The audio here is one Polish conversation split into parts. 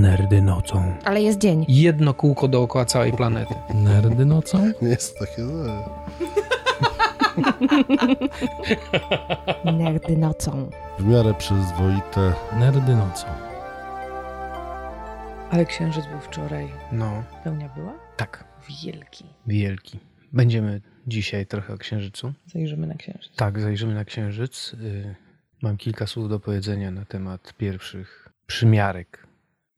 Nerdy nocą. Ale jest dzień. Jedno kółko dookoła całej planety. Nerdy nocą? Nie jest takie złe. Nerdy nocą. W miarę przyzwoite. Nerdy nocą. Ale księżyc był wczoraj. No, Pełnia była? tak, Wielki. wielki. Będziemy dzisiaj trochę o księżycu. Zajrzymy na księżyc. Tak, zajrzymy na księżyc. Y, Mam kilka słów do powiedzenia na temat pierwszych przymiarek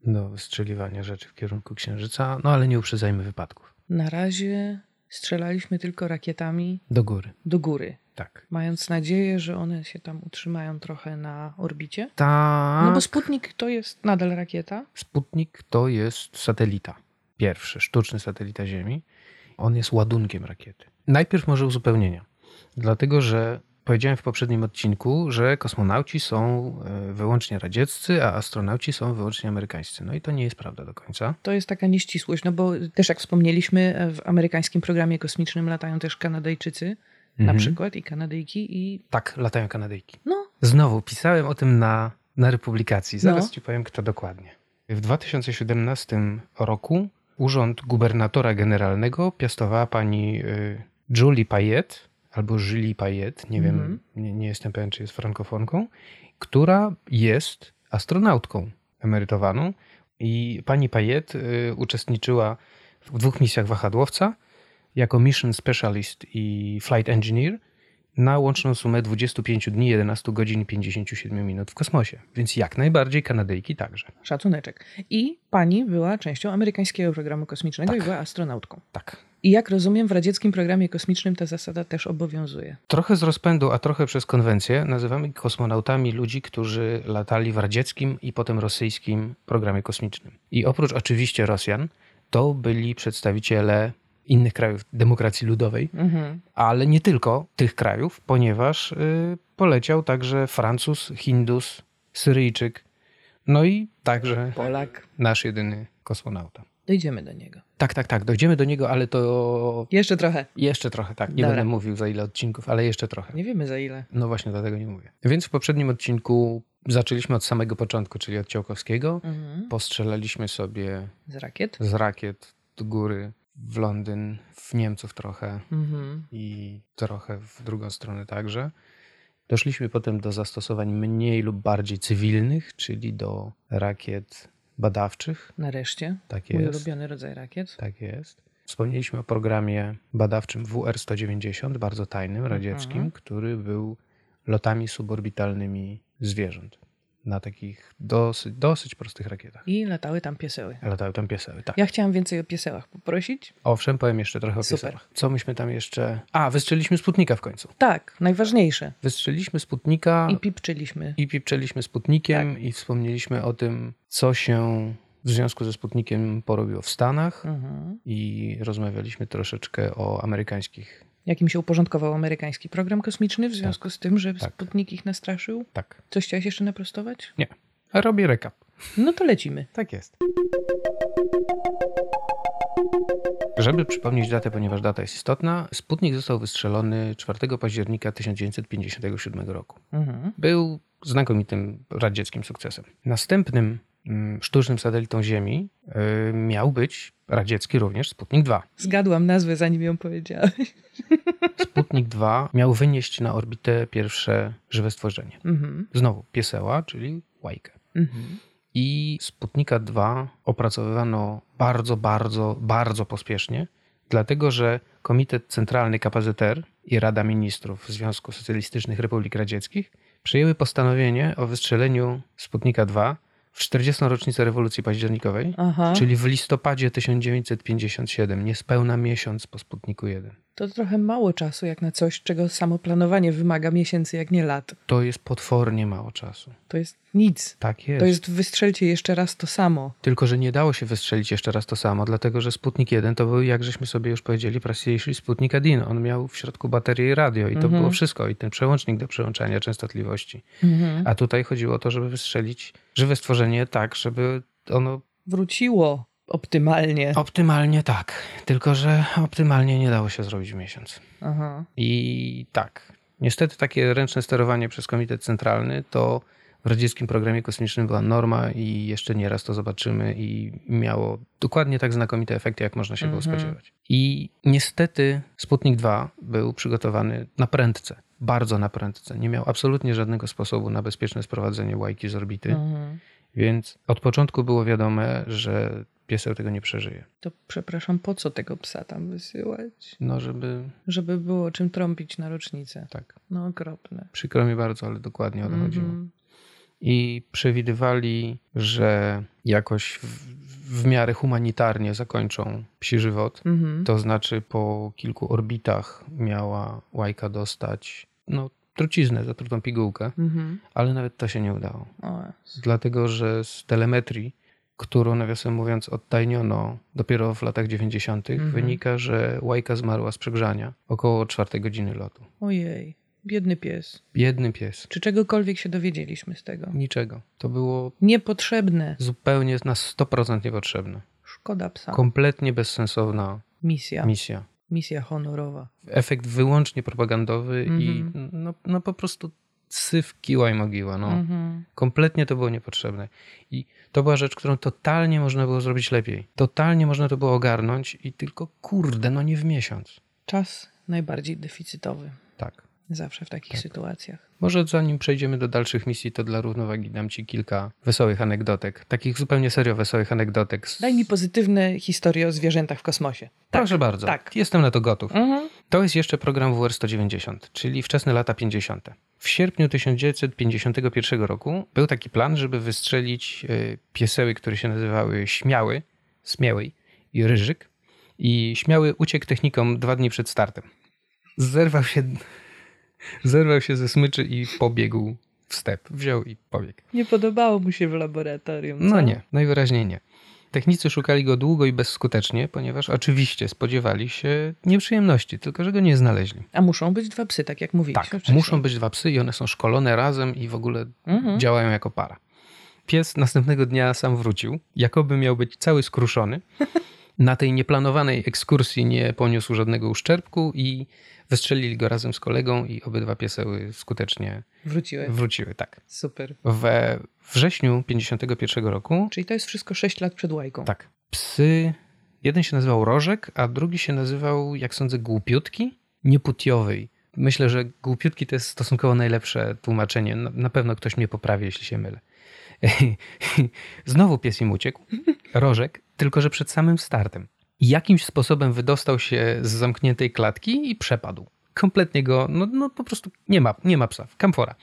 do wystrzeliwania rzeczy w kierunku księżyca, no ale nie uprzedzajmy wypadków. Na razie strzelaliśmy tylko rakietami Do góry, do góry, tak. mając nadzieję, że one się tam utrzymają trochę na orbicie. Tak. No bo Sputnik to jest nadal rakieta. Sputnik to jest satelita. Pierwszy, sztuczny satelita Ziemi. On jest ładunkiem rakiety. Najpierw może uzupełnienia. Dlatego, że powiedziałem w poprzednim odcinku, że kosmonauci są e, wyłącznie radzieccy, a astronauci są wyłącznie amerykańscy. No i to nie jest prawda do końca. To jest taka nieścisłość, no bo też jak wspomnieliśmy, w amerykańskim programie kosmicznym latają też Kanadyjczycy na Mhm. przykład i Kanadyjki i Tak, latają Kanadyjki. no, Znowu pisałem o tym na, na Republikacji. Zaraz No. ci powiem, kto dokładnie. W 2017 roku urząd gubernatora generalnego piastowała pani y, Julie Payet, albo Julie Payet, nie wiem, Mhm. nie, nie jestem pewien, czy jest frankofonką, która jest astronautką emerytowaną. I pani Payet y, uczestniczyła w dwóch misjach wahadłowca jako mission specialist i flight engineer na łączną sumę 25 dni, 11 godzin i 57 minut w kosmosie. Więc jak najbardziej Kanadyjki także. szacuneczek. I pani była częścią amerykańskiego programu kosmicznego Tak. i była astronautką. Tak. I jak rozumiem, w radzieckim programie kosmicznym ta zasada też obowiązuje. Trochę z rozpędu, a trochę przez konwencję nazywamy kosmonautami ludzi, którzy latali w radzieckim i potem rosyjskim programie kosmicznym. I oprócz oczywiście Rosjan, to byli przedstawiciele innych krajów demokracji ludowej, Mhm. ale nie tylko tych krajów, ponieważ y, poleciał także Francuz, Hindus, Syryjczyk, no i także Polak. nasz jedyny kosmonauta. Dojdziemy do niego. Tak, tak, tak, dojdziemy do niego, ale to Jeszcze trochę. jeszcze trochę, tak. Nie Dobra. będę mówił za ile odcinków, ale jeszcze trochę. Nie wiemy za ile. No właśnie, dlatego nie mówię. Więc w poprzednim odcinku zaczęliśmy od samego początku, czyli od Ciałkowskiego. Mhm. Postrzelaliśmy sobie Z rakiet. z rakiet do góry w Londyn, w Niemców trochę Mhm. i trochę w drugą stronę także. Doszliśmy potem do zastosowań mniej lub bardziej cywilnych, czyli do rakiet badawczych. Nareszcie. Tak Mój jest. ulubiony rodzaj rakiet. Tak jest. Wspomnieliśmy o programie badawczym WR-190, bardzo tajnym, radzieckim, Mhm. który był lotami suborbitalnymi zwierząt na takich dosyć, dosyć prostych rakietach. I latały tam pieseły. Latały tam pieseły, tak. Ja chciałam więcej o piesełach poprosić. Owszem, powiem jeszcze trochę o Super. piesełach. Co myśmy tam jeszcze... A, wystrzeliliśmy Sputnika w końcu. Tak, najważniejsze. Wystrzeliliśmy Sputnika I pipczyliśmy. i pipczeliśmy Sputnikiem Tak. i wspomnieliśmy o tym, co się w związku ze Sputnikiem porobiło w Stanach Mhm. i rozmawialiśmy troszeczkę o amerykańskich Jakim się uporządkował amerykański program kosmiczny w związku z tym, że tak. Sputnik ich nastraszył? Tak. Coś chciałeś jeszcze naprostować? Nie. Robię rekap. No to lecimy. Tak jest. Żeby przypomnieć datę, ponieważ data jest istotna, Sputnik został wystrzelony 4 października 1957 roku. Mhm. Był znakomitym radzieckim sukcesem. Następnym sztucznym satelitą Ziemi y, miał być radziecki również Sputnik 2. Zgadłam nazwę, zanim ją powiedziałeś. Sputnik 2 miał wynieść na orbitę pierwsze żywe stworzenie. Mhm. Znowu pieseła, czyli łajkę. Mhm. I Sputnika 2 opracowywano bardzo, bardzo, bardzo pospiesznie, dlatego że Komitet Centralny KPZR i Rada Ministrów Związku Socjalistycznych Republik Radzieckich przyjęły postanowienie o wystrzeleniu Sputnika 2 w 40. rocznicę rewolucji październikowej, Aha, czyli w listopadzie 1957, niespełna miesiąc po Sputniku 1. to trochę mało czasu jak na coś, czego samo planowanie wymaga miesięcy, jak nie lat. To jest potwornie mało czasu. To jest nic. Tak jest. To jest wystrzelcie jeszcze raz to samo. Tylko, że nie dało się wystrzelić jeszcze raz to samo, dlatego że Sputnik 1 to był, jak żeśmy sobie już powiedzieli, prostejszy Sputnik 1. On miał w środku baterię i radio i to Mhm. było wszystko. I ten przełącznik do przełączania częstotliwości. Mhm. A tutaj chodziło o to, żeby wystrzelić żywe stworzenie tak, żeby ono Wróciło optymalnie. optymalnie tak. Tylko, że optymalnie nie dało się zrobić w miesiąc. Aha. I tak, niestety takie ręczne sterowanie przez Komitet Centralny to w radzieckim programie kosmicznym była norma i jeszcze nieraz to zobaczymy i miało dokładnie tak znakomite efekty, jak można się było Mhm. spodziewać. I niestety Sputnik 2 był przygotowany na prędce, bardzo na prędce. Nie miał absolutnie żadnego sposobu na bezpieczne sprowadzenie łajki z orbity, Mhm. więc od początku było wiadome, że pieseł tego nie przeżyje. To przepraszam, po co tego psa tam wysyłać? No, żeby Żeby było czym trąbić na rocznicę. tak. No okropne. Przykro mi bardzo, ale dokładnie o to chodziło. Mhm. i przewidywali, że jakoś w, w miarę humanitarnie zakończą psi żywot. Mhm. To znaczy po kilku orbitach miała łajka dostać no, truciznę, zatrutą pigułkę, Mhm. ale nawet to się nie udało. O. Dlatego, że z telemetrii, którą nawiasem mówiąc odtajniono dopiero w latach 90., Mhm. wynika, że łajka zmarła z przegrzania około czwartej godziny lotu. Ojej, biedny pies. Biedny pies. Czy czegokolwiek się dowiedzieliśmy z tego? Niczego. To było Niepotrzebne. zupełnie na 100% niepotrzebne. Szkoda psa. Kompletnie bezsensowna Misja. misja. Misja honorowa. Efekt wyłącznie propagandowy i Mhm. no, no po prostu syf kiła i mogiła. No. Mhm. Kompletnie to było niepotrzebne. I to była rzecz, którą totalnie można było zrobić lepiej. Totalnie można to było ogarnąć i tylko kurde, no nie w miesiąc. Czas najbardziej deficytowy. Tak. Zawsze w takich Tak. sytuacjach. Może zanim przejdziemy do dalszych misji, to dla równowagi dam ci kilka wesołych anegdotek. Takich zupełnie serio wesołych anegdotek. Daj mi pozytywne historie o zwierzętach w kosmosie. Proszę bardzo. tak. Jestem na to gotów. Mhm. To jest jeszcze program WR-190, czyli wczesne lata 50. W sierpniu 1951 roku był taki plan, żeby wystrzelić y, pieseły, które się nazywały Śmiały, Śmiały i Ryżyk. I Śmiały uciekł technikom dwa dni przed startem. Zerwał się, zerwał się ze smyczy i pobiegł w step. Wziął i pobiegł. Nie podobało mu się w laboratorium. co? No nie, najwyraźniej nie. Technicy szukali go długo i bezskutecznie, ponieważ oczywiście spodziewali się nieprzyjemności, tylko że go nie znaleźli. A muszą być dwa psy, tak jak mówiliśmy Tak, wcześniej. muszą być dwa psy i one są szkolone razem i w ogóle Mhm. działają jako para. Pies następnego dnia sam wrócił, jakoby miał być cały skruszony. Na tej nieplanowanej ekskursji nie poniósł żadnego uszczerbku i wystrzelili go razem z kolegą i obydwa pieseły skutecznie Wróciły. wróciły. Tak. Super. We wrześniu 51 roku Czyli to jest wszystko 6 lat przed łajką. Tak. Psy. Jeden się nazywał Rożek, a drugi się nazywał, jak sądzę, Głupiutki? Nieputiowy. Myślę, że Głupiutki to jest stosunkowo najlepsze tłumaczenie. Na pewno ktoś mnie poprawi, jeśli się mylę. Znowu pies im uciekł. Rożek, tylko że przed samym startem. Jakimś sposobem wydostał się z zamkniętej klatki i przepadł. Kompletnie go, no, no po prostu nie ma, nie ma psa, kamfora.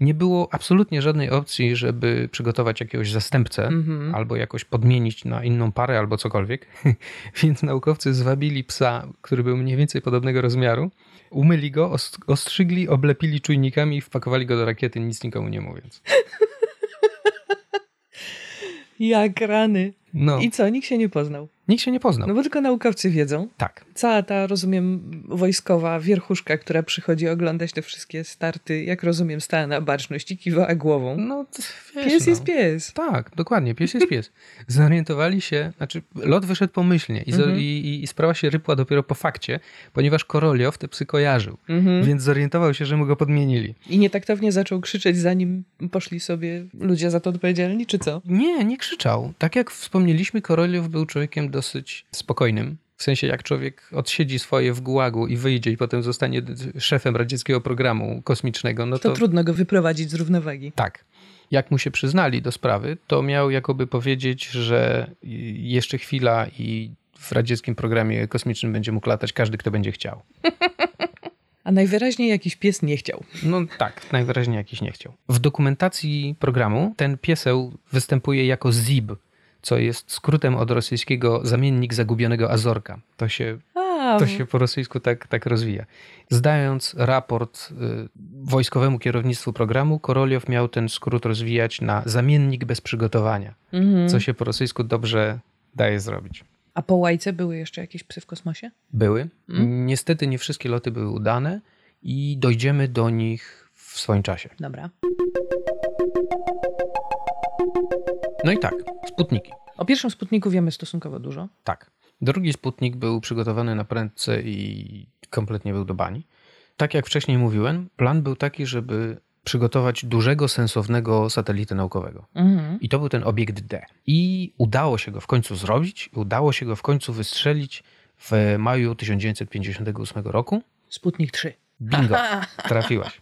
Nie było absolutnie żadnej opcji, żeby przygotować jakiegoś zastępcę Mhm. albo jakoś podmienić na inną parę albo cokolwiek. Więc naukowcy zwabili psa, który był mniej więcej podobnego rozmiaru, umyli go, ost- ostrzygli, oblepili czujnikami i wpakowali go do rakiety, nic nikomu nie mówiąc. Jak rany. No, I co, nikt się nie poznał. Nikt się nie poznał. No bo tylko naukowcy wiedzą. Tak, Cała ta, rozumiem, wojskowa wierchuszka, która przychodzi oglądać te wszystkie starty, jak rozumiem, stała na baczność i kiwała głową. no wiesz, Pies no. jest pies. Tak, dokładnie, pies jest pies. Zorientowali się, znaczy lot wyszedł pomyślnie i, Mhm. i, i, i sprawa się rypła dopiero po fakcie, ponieważ Koroliow te psy kojarzył, Mhm. więc zorientował się, że mu go podmienili. I nietaktownie zaczął krzyczeć, zanim poszli sobie ludzie za to odpowiedzialni, czy co? Nie, nie krzyczał. Tak jak wspomnieliśmy, Koroliow był człowiekiem dosyć spokojnym. W sensie, jak człowiek odsiedzi swoje w gułagu i wyjdzie i potem zostanie szefem radzieckiego programu kosmicznego, no To to, trudno go wyprowadzić z równowagi. tak. Jak mu się przyznali do sprawy, to miał jakoby powiedzieć, że jeszcze chwila i w radzieckim programie kosmicznym będzie mógł latać każdy, kto będzie chciał. A najwyraźniej jakiś pies nie chciał. No tak, najwyraźniej jakiś nie chciał. W dokumentacji programu ten pieseł występuje jako ZIB, co jest skrótem od rosyjskiego zamiennik zagubionego Azorka. To się, to się po rosyjsku tak, tak rozwija. Zdając raport y, wojskowemu kierownictwu programu, Koroliow miał ten skrót rozwijać na zamiennik bez przygotowania, mhm. co się po rosyjsku dobrze daje zrobić. A po łajce były jeszcze jakieś psy w kosmosie? Były. Mm. Niestety nie wszystkie loty były udane i dojdziemy do nich w swoim czasie. Dobra. No i tak, Sputniki. O pierwszym Sputniku wiemy stosunkowo dużo. Tak. Drugi Sputnik był przygotowany na prędce i kompletnie był do bani. Tak jak wcześniej mówiłem, plan był taki, żeby przygotować dużego, sensownego satelitę naukowego. Mhm. I to był ten obiekt D. I udało się go w końcu zrobić, udało się go w końcu wystrzelić w maju 1958 roku. Sputnik 3. Bingo, trafiłaś.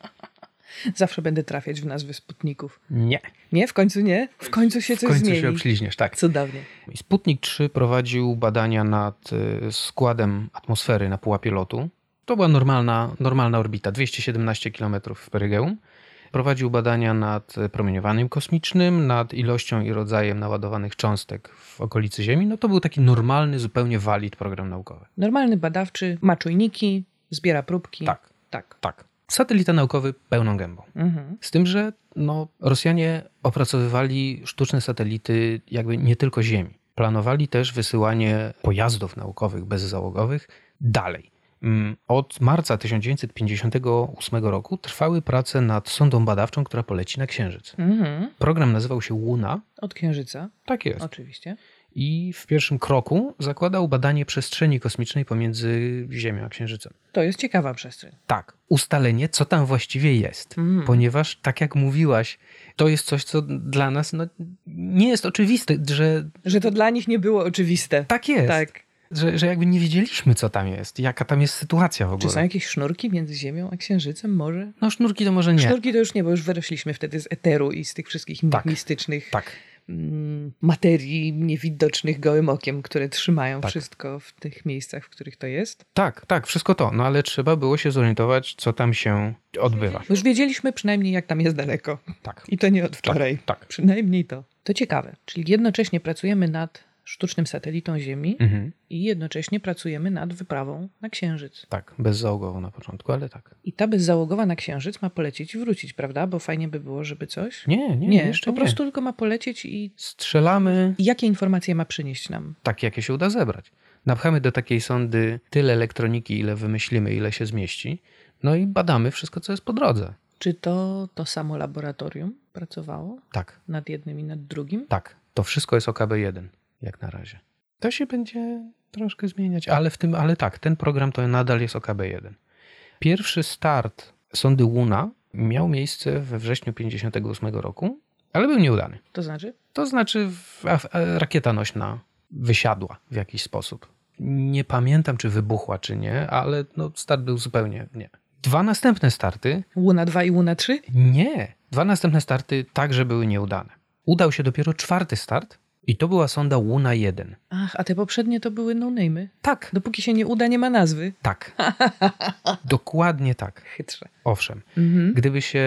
Zawsze będę trafiać w nazwy Sputników. Nie, Nie? W końcu nie? W końcu się w coś końcu zmieni. się obśliźniesz, tak. Cudownie. Sputnik 3 prowadził badania nad y, składem atmosfery na pułapie lotu. To była normalna, normalna orbita, 217 km w perygeum. Prowadził badania nad promieniowaniem kosmicznym, nad ilością i rodzajem naładowanych cząstek w okolicy Ziemi. No to był taki normalny, zupełnie valid program naukowy. Normalny badawczy, ma czujniki, zbiera próbki. Tak. Tak. Tak. Satelita naukowy pełną gębą. Mhm. Z tym, że no, Rosjanie opracowywali sztuczne satelity jakby nie tylko Ziemi. Planowali też wysyłanie pojazdów naukowych bezzałogowych dalej. Mm, Od marca 1958 roku trwały prace nad sondą badawczą, która poleci na Księżyc. Mhm. Program nazywał się Łuna. Od Księżyca, Tak jest. oczywiście. I w pierwszym kroku zakładał badanie przestrzeni kosmicznej pomiędzy Ziemią a Księżycem. To jest ciekawa przestrzeń. Tak, ustalenie, co tam właściwie jest. Mhm. Ponieważ, tak jak mówiłaś, to jest coś, co dla nas no, nie jest oczywiste, że Że to dla nich nie było oczywiste. tak jest. Tak. Że, że jakby nie wiedzieliśmy, co tam jest, jaka tam jest sytuacja w Czy są ogóle. jakieś sznurki między Ziemią a Księżycem? Może? No sznurki to może nie. Sznurki to już nie, bo już wyrośliśmy wtedy z eteru i z tych wszystkich Tak. mistycznych Tak, mm, materii niewidocznych gołym okiem, które trzymają Tak. wszystko w tych miejscach, w których to jest. tak, tak, wszystko to. No ale trzeba było się zorientować, co tam się odbywa. Już wiedzieliśmy przynajmniej, jak tam jest daleko. Tak, I to nie od wczoraj. tak. tak. Przynajmniej to. To ciekawe. Czyli jednocześnie pracujemy nad sztucznym satelitą Ziemi Mhm. i jednocześnie pracujemy nad wyprawą na Księżyc. Tak, bezzałogowo na początku, ale tak. I ta bezzałogowa na Księżyc ma polecieć i wrócić, prawda? Bo fajnie by było, żeby coś... Nie, nie, nie jeszcze po nie. prostu tylko ma polecieć i... Strzelamy i jakie informacje ma przynieść nam? tak, jakie się uda zebrać. Napchamy do takiej sondy tyle elektroniki, ile wymyślimy, ile się zmieści. No i badamy wszystko, co jest po drodze. Czy to to samo laboratorium pracowało Tak, nad jednym i nad drugim? tak. To wszystko jest OKB1, jak na razie. To się będzie troszkę zmieniać, ale w tym, ale tak, ten program to nadal jest OKB1. Pierwszy start sondy Łuna miał miejsce we wrześniu 58 roku, ale był nieudany. To znaczy? To znaczy rakieta nośna wysiadła w jakiś sposób. Nie pamiętam, czy wybuchła, czy nie, ale no, start był zupełnie nie. Dwa następne starty Łuna 2 i Łuna 3? nie. Dwa następne starty także były nieudane. Udał się dopiero czwarty start i to była sonda Łuna 1. Ach, a te poprzednie to były no-name'y. Tak, Dopóki się nie uda, nie ma nazwy. tak. Dokładnie tak. Chytrze. Owszem. Mhm. Gdyby się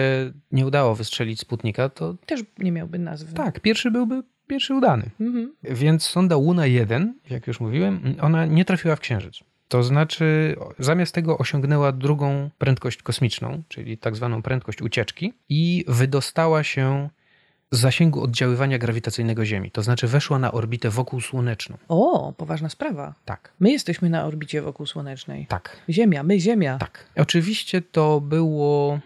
nie udało wystrzelić Sputnika, to Też nie miałby nazwy. tak, pierwszy byłby pierwszy udany. Mhm. Więc sonda Łuna 1, jak już mówiłem, ona nie trafiła w Księżyc. To znaczy, zamiast tego osiągnęła drugą prędkość kosmiczną, czyli tak zwaną prędkość ucieczki, i wydostała się zasięgu oddziaływania grawitacyjnego Ziemi. To znaczy, weszła na orbitę wokół słoneczną. O, poważna sprawa. Tak, My jesteśmy na orbicie wokół słonecznej. tak, Ziemia, my Ziemia. tak. Oczywiście to było.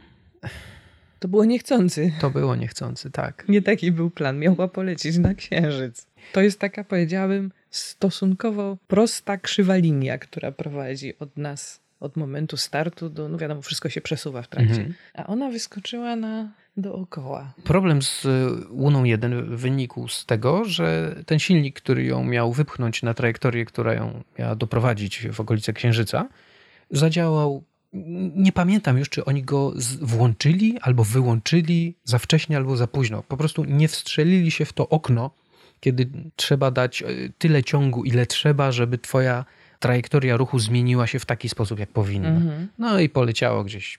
To było niechcący. To było niechcący, tak. Nie taki był plan. Miała polecieć na Księżyc. To jest taka, powiedziałabym, stosunkowo prosta, krzywa linia, która prowadzi od nas, od momentu startu do, no wiadomo, wszystko się przesuwa w trakcie. Mhm. A ona wyskoczyła na dookoła. Problem z y, Łuną 1 wynikł z tego, że ten silnik, który ją miał wypchnąć na trajektorię, która ją miała doprowadzić w okolice Księżyca, zadziałał. Nie pamiętam już, czy oni go włączyli albo wyłączyli za wcześnie albo za późno. Po prostu nie wstrzelili się w to okno, kiedy trzeba dać y, tyle ciągu, ile trzeba, żeby twoja trajektoria ruchu zmieniła się w taki sposób, jak powinna. Mhm. No i poleciało gdzieś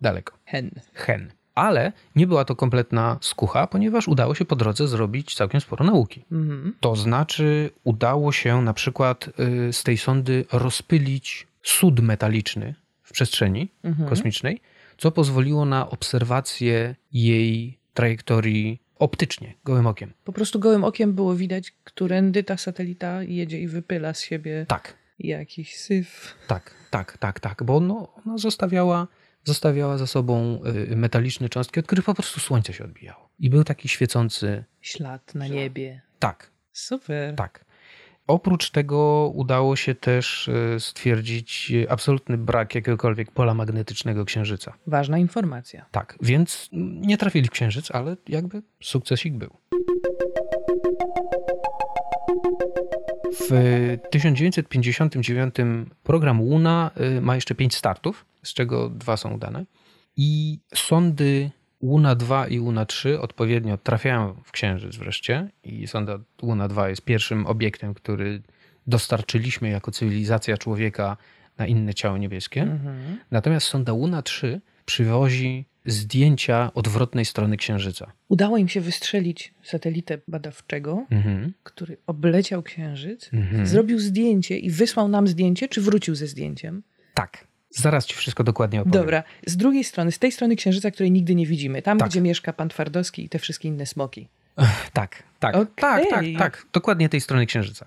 daleko Hen. hen. Ale nie była to kompletna skucha, ponieważ udało się po drodze zrobić całkiem sporo nauki. Mhm. To znaczy, udało się na przykład y, z tej sondy rozpylić sód metaliczny w przestrzeni Mhm. kosmicznej, co pozwoliło na obserwację jej trajektorii optycznie, gołym okiem. Po prostu gołym okiem było widać, którędy ta satelita jedzie i wypyla z siebie Tak, jakiś syf. tak, tak, tak, tak, bo no, ona zostawiała, zostawiała za sobą y, metaliczne cząstki, od których po prostu słońce się odbijało. I był taki świecący, Ślad na niebie. tak, Super. Tak. Oprócz tego udało się też e, stwierdzić e, absolutny brak jakiegokolwiek pola magnetycznego Księżyca. Ważna informacja. Tak, więc nie trafili w Księżyc, ale jakby sukcesik był. W 1959 program Luna y, ma jeszcze pięć startów, z czego dwa są udane. I sondy Luna 2 i Luna 3 odpowiednio trafiają w Księżyc wreszcie. I sonda Luna 2 jest pierwszym obiektem, który dostarczyliśmy jako cywilizacja człowieka na inne ciało niebieskie. Mhm. Natomiast sonda Luna 3 przywozi zdjęcia odwrotnej strony Księżyca. Udało im się wystrzelić satelitę badawczego, Mhm. który obleciał Księżyc, Mhm. zrobił zdjęcie i wysłał nam zdjęcie, czy wrócił ze zdjęciem? Tak. Zaraz ci wszystko dokładnie opowiem. Dobra, z drugiej strony, z tej strony Księżyca, której nigdy nie widzimy, tam Tak. gdzie mieszka pan Twardowski i te wszystkie inne smoki. Tak, tak, Okej. tak, tak, tak. Dokładnie tej strony Księżyca.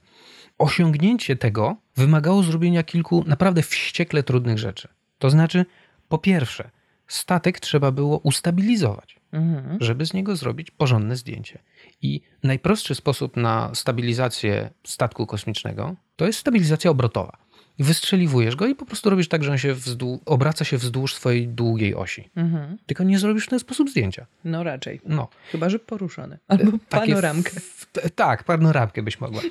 Osiągnięcie tego wymagało zrobienia kilku naprawdę wściekle trudnych rzeczy. To znaczy, po pierwsze, statek trzeba było ustabilizować, Mhm. żeby z niego zrobić porządne zdjęcie. I najprostszy sposób na stabilizację statku kosmicznego to jest stabilizacja obrotowa. Wystrzeliwujesz go i po prostu robisz tak, że on się obraca się wzdłuż swojej długiej osi. Mhm. Tylko nie zrobisz w ten sposób zdjęcia. No raczej. No. Chyba, że poruszone. Albo Takie panoramkę. tak, panoramkę byś mogła.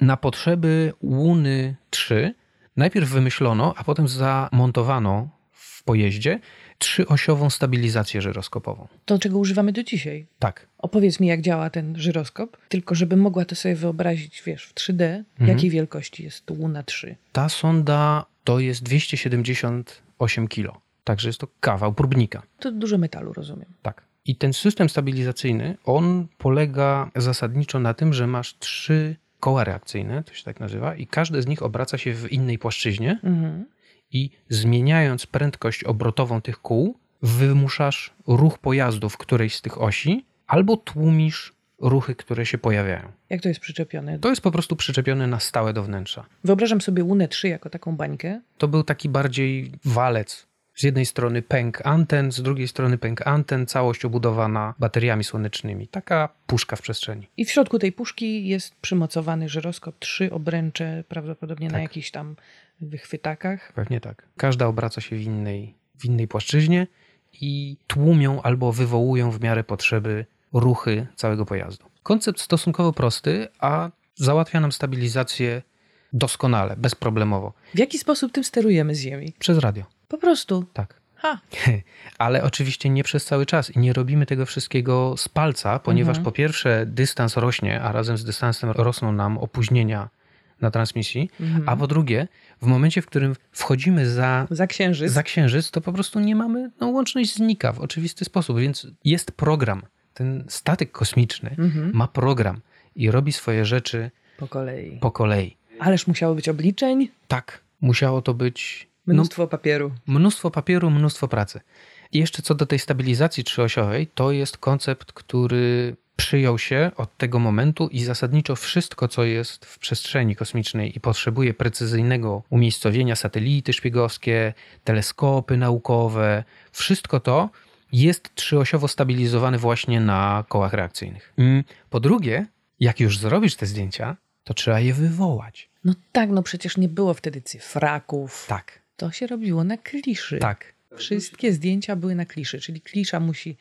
Na potrzeby Łuny 3 najpierw wymyślono, a potem zamontowano w pojeździe trzyosiową stabilizację żyroskopową. To, czego używamy do dzisiaj. Tak. Opowiedz mi, jak działa ten żyroskop, tylko żebym mogła to sobie wyobrazić, wiesz, w 3D, jakiej wielkości jest Luna 3. Ta sonda to jest 278 kg. Także jest to kawał próbnika. To dużo metalu, rozumiem. Tak. I ten system stabilizacyjny, on polega zasadniczo na tym, że masz trzy koła reakcyjne, to się tak nazywa, i każde z nich obraca się w innej płaszczyźnie Mhm. I zmieniając prędkość obrotową tych kół, wymuszasz ruch pojazdu w którejś z tych osi, albo tłumisz ruchy, które się pojawiają. Jak to jest przyczepione? To jest po prostu przyczepione na stałe do wnętrza. Wyobrażam sobie Lunę 3 jako taką bańkę. To był taki bardziej walec. Z jednej strony pęk anten, z drugiej strony pęk anten, całość obudowana bateriami słonecznymi. Taka puszka w przestrzeni. I w środku tej puszki jest przymocowany żyroskop, trzy obręcze, prawdopodobnie na Tak. jakichś tam wychwytakach. Pewnie tak. Każda obraca się w innej, w innej płaszczyźnie i tłumią albo wywołują w miarę potrzeby ruchy całego pojazdu. Koncept stosunkowo prosty, a załatwia nam stabilizację doskonale, bezproblemowo. W jaki sposób tym sterujemy z Ziemi? Przez radio. Po prostu. Tak. Ha! Ale oczywiście nie przez cały czas i nie robimy tego wszystkiego z palca, ponieważ Mhm. po pierwsze dystans rośnie, a razem z dystansem rosną nam opóźnienia na transmisji, Mhm. a po drugie, w momencie, w którym wchodzimy za Za księżyc. za księżyc, to po prostu nie mamy, no łączność znika w oczywisty sposób, więc jest program. Ten statek kosmiczny Mhm. ma program i robi swoje rzeczy Po kolei. po kolei. Ależ musiało być obliczeń, Tak, musiało to być no, mnóstwo papieru. mnóstwo papieru, mnóstwo pracy. I jeszcze co do tej stabilizacji trzyosiowej, to jest koncept, który przyjął się od tego momentu i zasadniczo wszystko, co jest w przestrzeni kosmicznej i potrzebuje precyzyjnego umiejscowienia, satelity szpiegowskie, teleskopy naukowe, wszystko to jest trzyosiowo stabilizowane właśnie na kołach reakcyjnych. Po drugie, jak już zrobisz te zdjęcia, to trzeba je wywołać. No tak, no przecież nie było wtedy cyfraków. Tak, To się robiło na kliszy. tak. Wszystkie zdjęcia były na kliszy, czyli klisza musi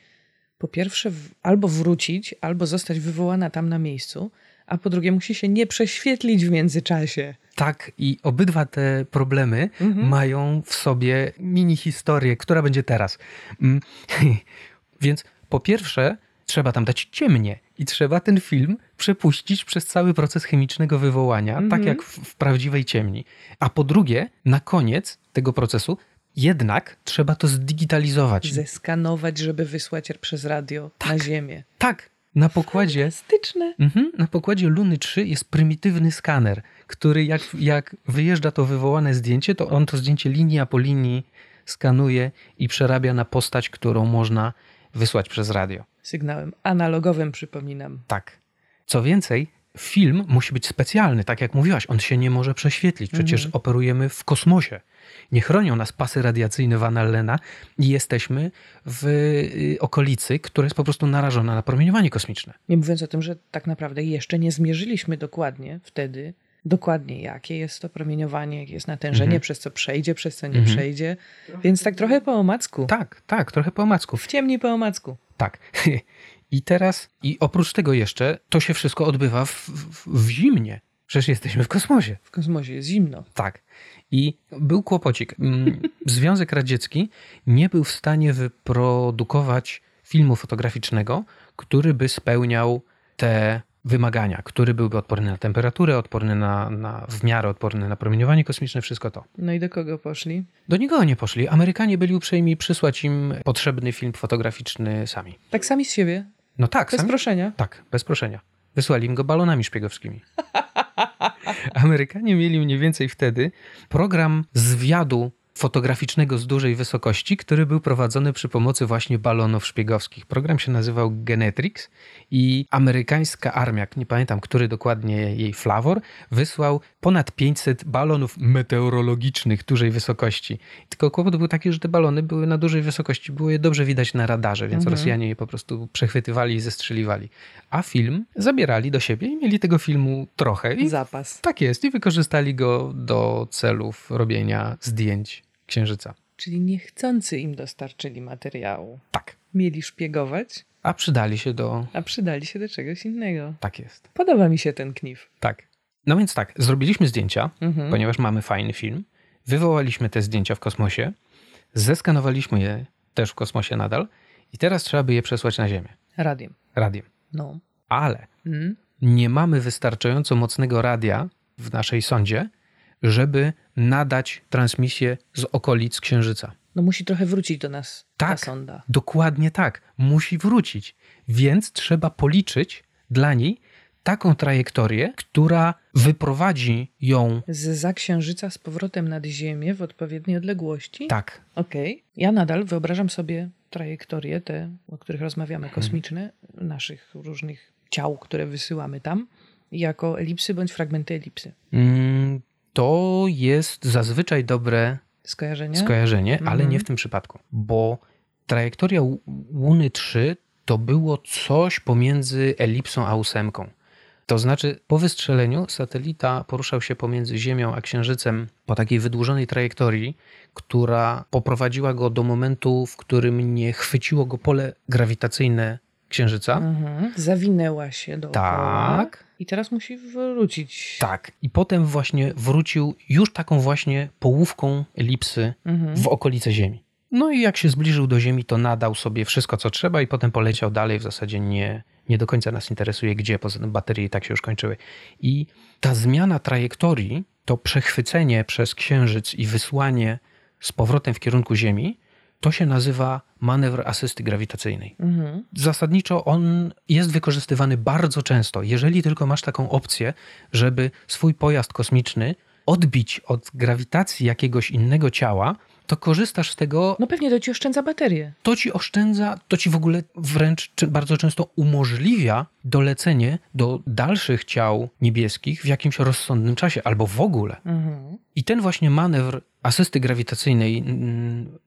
po pierwsze albo wrócić, albo zostać wywołana tam na miejscu, a po drugie musi się nie prześwietlić w międzyczasie. Tak, i obydwa te problemy Mhm. mają w sobie mini historię, która będzie teraz. Mm, Więc po pierwsze, trzeba tam dać ciemnie i trzeba ten film przepuścić przez cały proces chemicznego wywołania, tak Mhm. jak w, w prawdziwej ciemni. A po drugie, na koniec tego procesu, jednak trzeba to zdigitalizować. Zeskanować, żeby wysłać przez radio na Ziemię. Tak, na pokładzie Styczne. Mhm. Na pokładzie Luny 3 jest prymitywny skaner, który jak, jak wyjeżdża to wywołane zdjęcie, to on to zdjęcie linia po linii skanuje i przerabia na postać, którą można wysłać przez radio. Sygnałem analogowym, przypominam. Tak. Co więcej, film musi być specjalny, tak jak mówiłaś, on się nie może prześwietlić. Przecież operujemy w kosmosie. Nie chronią nas pasy radiacyjne Van Allena i jesteśmy w y, okolicy, która jest po prostu narażona na promieniowanie kosmiczne. Nie mówiąc o tym, że tak naprawdę jeszcze nie zmierzyliśmy dokładnie wtedy dokładnie jakie jest to promieniowanie, jakie jest natężenie, Mhm. przez co przejdzie, przez co nie Mhm. przejdzie. Więc tak trochę po omacku. Tak, tak, trochę po omacku. W ciemni po omacku. Tak. I teraz, i oprócz tego jeszcze, to się wszystko odbywa w, w, w zimnie. Przecież jesteśmy w kosmosie. W kosmosie jest zimno. Tak. I był kłopocik. Mm, Związek Radziecki nie był w stanie wyprodukować filmu fotograficznego, który by spełniał te wymagania, który byłby odporny na temperaturę, odporny na, na w miarę odporny na promieniowanie kosmiczne, wszystko to. No i do kogo poszli? Do nikogo nie poszli. Amerykanie byli uprzejmi przysłać im potrzebny film fotograficzny sami. Tak sami z siebie, No tak, bez sami, proszenia. tak, bez proszenia. Wysłali im go balonami szpiegowskimi. Amerykanie mieli mniej więcej wtedy program zwiadu fotograficznego z dużej wysokości, który był prowadzony przy pomocy właśnie balonów szpiegowskich. Program się nazywał Genetrix i amerykańska armia, nie pamiętam, który dokładnie jej flawor, wysłał ponad 500 balonów meteorologicznych dużej wysokości. Tylko kłopot był taki, że te balony były na dużej wysokości, było je dobrze widać na radarze, więc Mhm. Rosjanie je po prostu przechwytywali i zestrzeliwali. A film zabierali do siebie i mieli tego filmu trochę. I Zapas. tak jest, i wykorzystali go do celów robienia zdjęć księżyca. Czyli niechcący im dostarczyli materiału. Tak. Mieli szpiegować, A przydali się do. a przydali się do czegoś innego. Tak jest. Podoba mi się ten knif. Tak. No więc tak, zrobiliśmy zdjęcia, Mhm. ponieważ mamy fajny film. Wywołaliśmy te zdjęcia w kosmosie, zeskanowaliśmy je też w kosmosie nadal i teraz trzeba by je przesłać na Ziemię Radiem. radiem. No. Ale Mm. nie mamy wystarczająco mocnego radia w naszej sondzie, żeby nadać transmisję z okolic Księżyca. No musi trochę wrócić do nas ta Tak. sonda. Dokładnie tak. Musi wrócić. Więc trzeba policzyć dla niej taką trajektorię, która wyprowadzi ją Z za księżyca z powrotem nad Ziemię w odpowiedniej odległości? tak. Okej. Ja nadal wyobrażam sobie trajektorie, te, o których rozmawiamy, kosmiczne, naszych różnych ciał, które wysyłamy tam, jako elipsy bądź fragmenty elipsy. Mm, To jest zazwyczaj dobre Skojarzenie? skojarzenie, ale Mhm. nie w tym przypadku, bo trajektoria Łuny 3 to było coś pomiędzy elipsą a ósemką. To znaczy, po wystrzeleniu satelita poruszał się pomiędzy Ziemią a Księżycem po takiej wydłużonej trajektorii, która poprowadziła go do momentu, w którym nie chwyciło go pole grawitacyjne Księżyca. Mhm. Zawinęła się dookoła. Tak. I teraz musi wrócić. Tak. I potem właśnie wrócił już taką właśnie połówką elipsy Mhm. w okolice Ziemi. No i jak się zbliżył do Ziemi, to nadał sobie wszystko, co trzeba i potem poleciał dalej. W zasadzie nie, nie do końca nas interesuje, gdzie, poza tym baterie i tak się już kończyły. I ta zmiana trajektorii, to przechwycenie przez Księżyc i wysłanie z powrotem w kierunku Ziemi, to się nazywa manewr asysty grawitacyjnej. Mhm. Zasadniczo on jest wykorzystywany bardzo często, jeżeli tylko masz taką opcję, żeby swój pojazd kosmiczny odbić od grawitacji jakiegoś innego ciała, to korzystasz z tego, No pewnie to ci oszczędza baterię. to ci oszczędza, to ci w ogóle wręcz bardzo często umożliwia dolecenie do dalszych ciał niebieskich w jakimś rozsądnym czasie, albo w ogóle. Mhm. I ten właśnie manewr asysty grawitacyjnej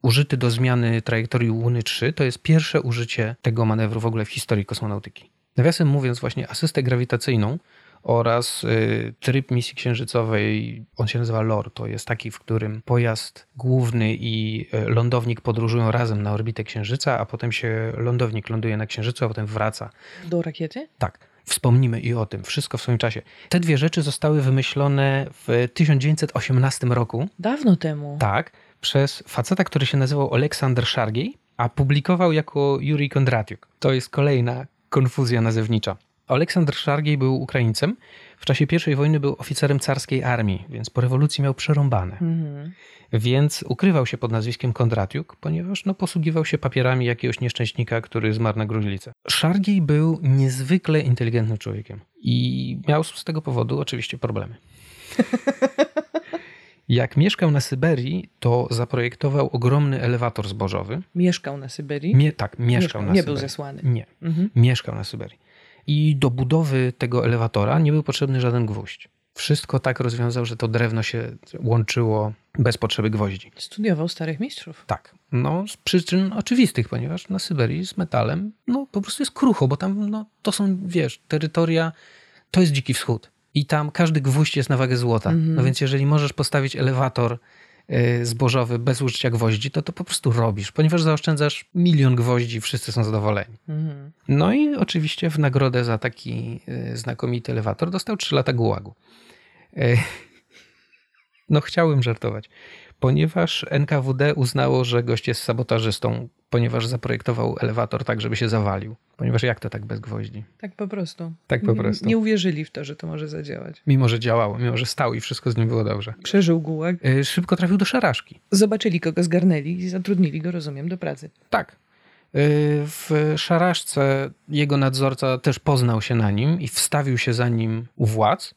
użyty do zmiany trajektorii Łuny 3 to jest pierwsze użycie tego manewru w ogóle w historii kosmonautyki. Nawiasem mówiąc właśnie asystę grawitacyjną oraz y, tryb misji księżycowej, on się nazywa LOR, to jest taki, w którym pojazd główny i y, lądownik podróżują razem na orbitę Księżyca, a potem się lądownik ląduje na Księżycu, a potem wraca Do rakiety? tak, wspomnimy i o tym. Wszystko w swoim czasie. Te dwie rzeczy zostały wymyślone w 1918 roku, Dawno temu. tak, przez faceta, który się nazywał Aleksander Szargiej, a publikował jako Yuri Kondratiuk. To jest kolejna konfuzja nazewnicza. Aleksander Szargiej był Ukraińcem. W czasie I wojny był oficerem carskiej armii, więc po rewolucji miał przerąbane. Mhm. Więc ukrywał się pod nazwiskiem Kondratiuk, ponieważ no, posługiwał się papierami jakiegoś nieszczęśnika, który zmarł na gruźlicę. Szargiej był niezwykle inteligentnym człowiekiem i miał z tego powodu oczywiście problemy. Jak mieszkał na Syberii, to zaprojektował ogromny elewator zbożowy. Mieszkał na Syberii? Mie, tak, mieszkał na Nie Syberii. był zesłany. Nie, Mhm. mieszkał na Syberii. I do budowy tego elewatora nie był potrzebny żaden gwóźdź. Wszystko tak rozwiązał, że to drewno się łączyło bez potrzeby gwoździ. Studiował starych mistrzów. Tak. No, z przyczyn oczywistych, ponieważ na Syberii z metalem, no po prostu jest krucho, bo tam, no, to są, wiesz, terytoria, to jest dziki wschód. I tam każdy gwóźdź jest na wagę złota. Mhm. No więc jeżeli możesz postawić elewator zbożowy bez użycia gwoździ, to to po prostu robisz, ponieważ zaoszczędzasz milion gwoździ, wszyscy są zadowoleni. Mhm. No i oczywiście w nagrodę za taki y, znakomity elewator dostał 3 lata gułagu. Y, No chciałem żartować, ponieważ NKWD uznało, że gość jest sabotażystą, ponieważ zaprojektował elewator tak, żeby się zawalił. Ponieważ jak to tak bez gwoździ? Tak po prostu. Tak po Nie- prostu. Nie uwierzyli w to, że to może zadziałać. Mimo, że działało, mimo, że stał i wszystko z nim było dobrze. Przeżył gułag. Y, Szybko trafił do szarażki. Zobaczyli, kogo zgarnęli i zatrudnili go, rozumiem, do pracy. Tak. Y, W szarażce jego nadzorca też poznał się na nim i wstawił się za nim u władz,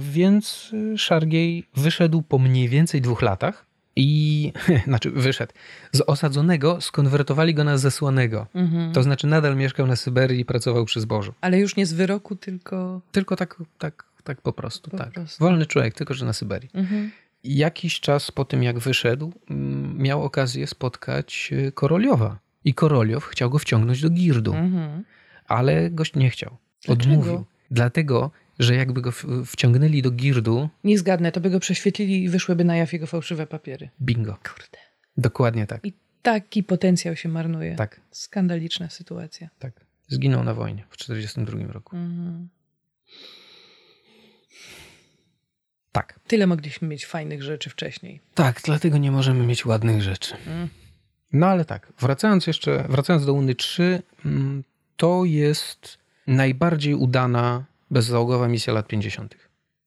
więc y, Szargiej wyszedł po mniej więcej dwóch latach i, znaczy wyszedł, z osadzonego skonwertowali go na zesłanego. Mhm. To znaczy nadal mieszkał na Syberii i pracował przy zbożu. Ale już nie z wyroku, tylko... Tylko tak, tak, tak po prostu, Po tak. prostu. Wolny człowiek, tylko że na Syberii. Mhm. Jakiś czas po tym, jak wyszedł, mm, miał okazję spotkać y, Koroliowa. I Koroliow chciał go wciągnąć do Girdu, Mhm. ale gość nie chciał. Dlaczego? Odmówił. Dlatego, że jakby go wciągnęli do Girdu, Nie zgadnę, to by go prześwietlili i wyszłyby na jaw jego fałszywe papiery. bingo. Kurde. Dokładnie tak. I taki potencjał się marnuje. Tak, Skandaliczna sytuacja. tak. Zginął na wojnie w 1942 roku. Mhm. Tak. Tyle mogliśmy mieć fajnych rzeczy wcześniej. Tak, dlatego nie możemy mieć ładnych rzeczy. Mm. No ale tak, wracając jeszcze, wracając do Uny 3, mm, to jest najbardziej udana bezzałogowa misja lat 50.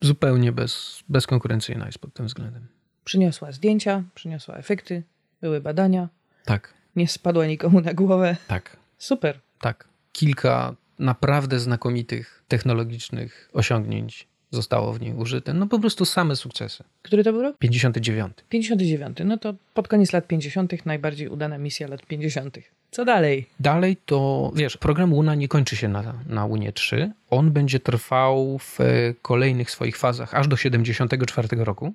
Zupełnie bez, bezkonkurencyjna jest pod tym względem. Przyniosła zdjęcia, przyniosła efekty, były badania, Tak, nie spadła nikomu na głowę. tak, Super. tak. Kilka naprawdę znakomitych technologicznych osiągnięć zostało w niej użyte. No po prostu same sukcesy. Który to był rok? 59. 59. No to pod koniec lat 50. najbardziej udana misja lat 50. Co dalej? Dalej to, wiesz, program Luna nie kończy się na, na Lunie 3. On będzie trwał w e, kolejnych swoich fazach aż do 74 roku,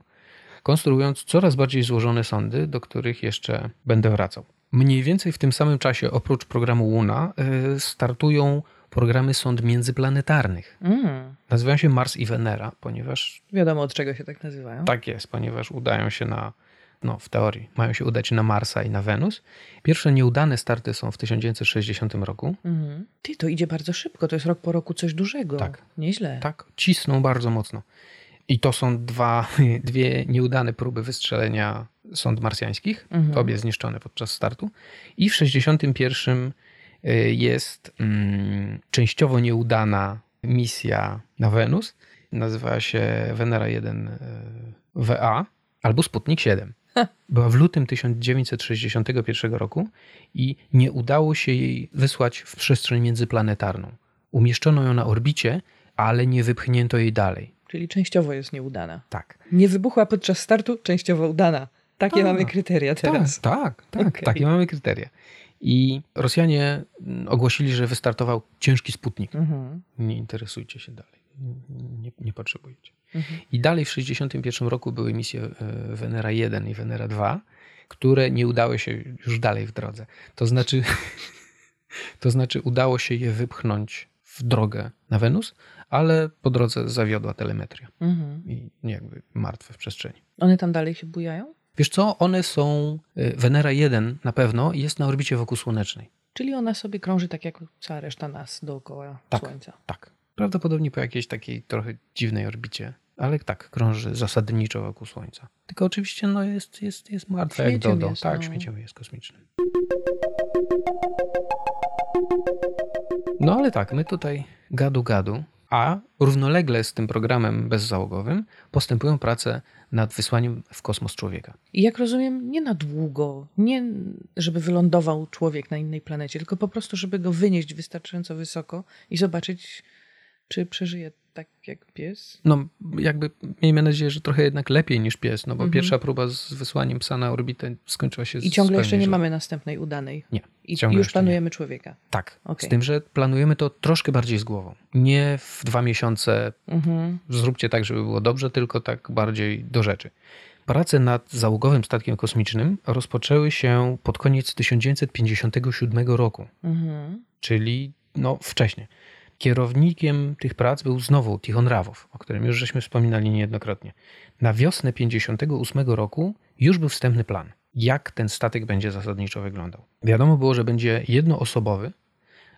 konstruując coraz bardziej złożone sondy, do których jeszcze będę wracał. Mniej więcej w tym samym czasie, oprócz programu Luna, e, startują programy sond międzyplanetarnych. Mm. Nazywają się Mars i Venera, ponieważ Wiadomo, od czego się tak nazywają. tak jest, ponieważ udają się na, no w teorii, mają się udać na Marsa i na Wenus. Pierwsze nieudane starty są w 1960 roku. Mhm. Ty, to idzie bardzo szybko. To jest rok po roku coś dużego. Tak. Nieźle. Tak, cisną bardzo mocno. I to są dwa, dwie nieudane próby wystrzelenia sond marsjańskich, Mhm. obie zniszczone podczas startu. I w 61 y, jest mm, częściowo nieudana misja na Wenus. Nazywa się Venera 1 y, WA albo Sputnik 7. Była w lutym 1961 roku i nie udało się jej wysłać w przestrzeń międzyplanetarną. Umieszczono ją na orbicie, ale nie wypchnięto jej dalej. Czyli częściowo jest nieudana. Tak. Nie wybuchła podczas startu, częściowo udana. Takie Tak. mamy kryteria teraz. Tak, tak, tak. Okej. Takie mamy kryteria. I Rosjanie mm, ogłosili, że wystartował ciężki Sputnik. Mhm. Nie interesujcie się dalej. Nie, nie potrzebujecie. Mhm. I dalej w 1961 roku były misje e, Venera 1 i Venera 2, które nie udały się już dalej w drodze. To znaczy, to znaczy udało się je wypchnąć w drogę na Wenus, ale po drodze zawiodła telemetria Mhm. i jakby martwe w przestrzeni. One tam dalej się bujają? Wiesz co, one są, y, Venera 1 na pewno jest na orbicie wokół słonecznej. Czyli ona sobie krąży tak jak cała reszta nas dookoła Tak. Słońca. Tak. Prawdopodobnie po jakiejś takiej trochę dziwnej orbicie, ale tak, krąży zasadniczo wokół Słońca. Tylko oczywiście no, jest, jest, jest martwa jak Dodo. jest, tak, no. śmieciem jest kosmicznym. No ale tak, my tutaj gadu gadu, a równolegle z tym programem bezzałogowym postępują prace nad wysłaniem w kosmos człowieka. I jak rozumiem, nie na długo, nie żeby wylądował człowiek na innej planecie, tylko po prostu, żeby go wynieść wystarczająco wysoko i zobaczyć, czy przeżyje tak jak pies. No, jakby miejmy nadzieję, że trochę jednak lepiej niż pies, no bo Mhm. pierwsza próba z wysłaniem psa na orbitę skończyła się I ciągle jeszcze nie źle. mamy następnej udanej. Nie, I już jeszcze nie. planujemy człowieka. Tak, Okej. z tym, że planujemy to troszkę bardziej z głową. Nie w dwa miesiące Mhm. zróbcie tak, żeby było dobrze, tylko tak bardziej do rzeczy. Prace nad załogowym statkiem kosmicznym rozpoczęły się pod koniec 1957 roku, Mhm. czyli no wcześniej. Kierownikiem tych prac był znowu Tichon Rawow, o którym już żeśmy wspominali niejednokrotnie. Na wiosnę 58 roku już był wstępny plan, jak ten statek będzie zasadniczo wyglądał. Wiadomo było, że będzie jednoosobowy,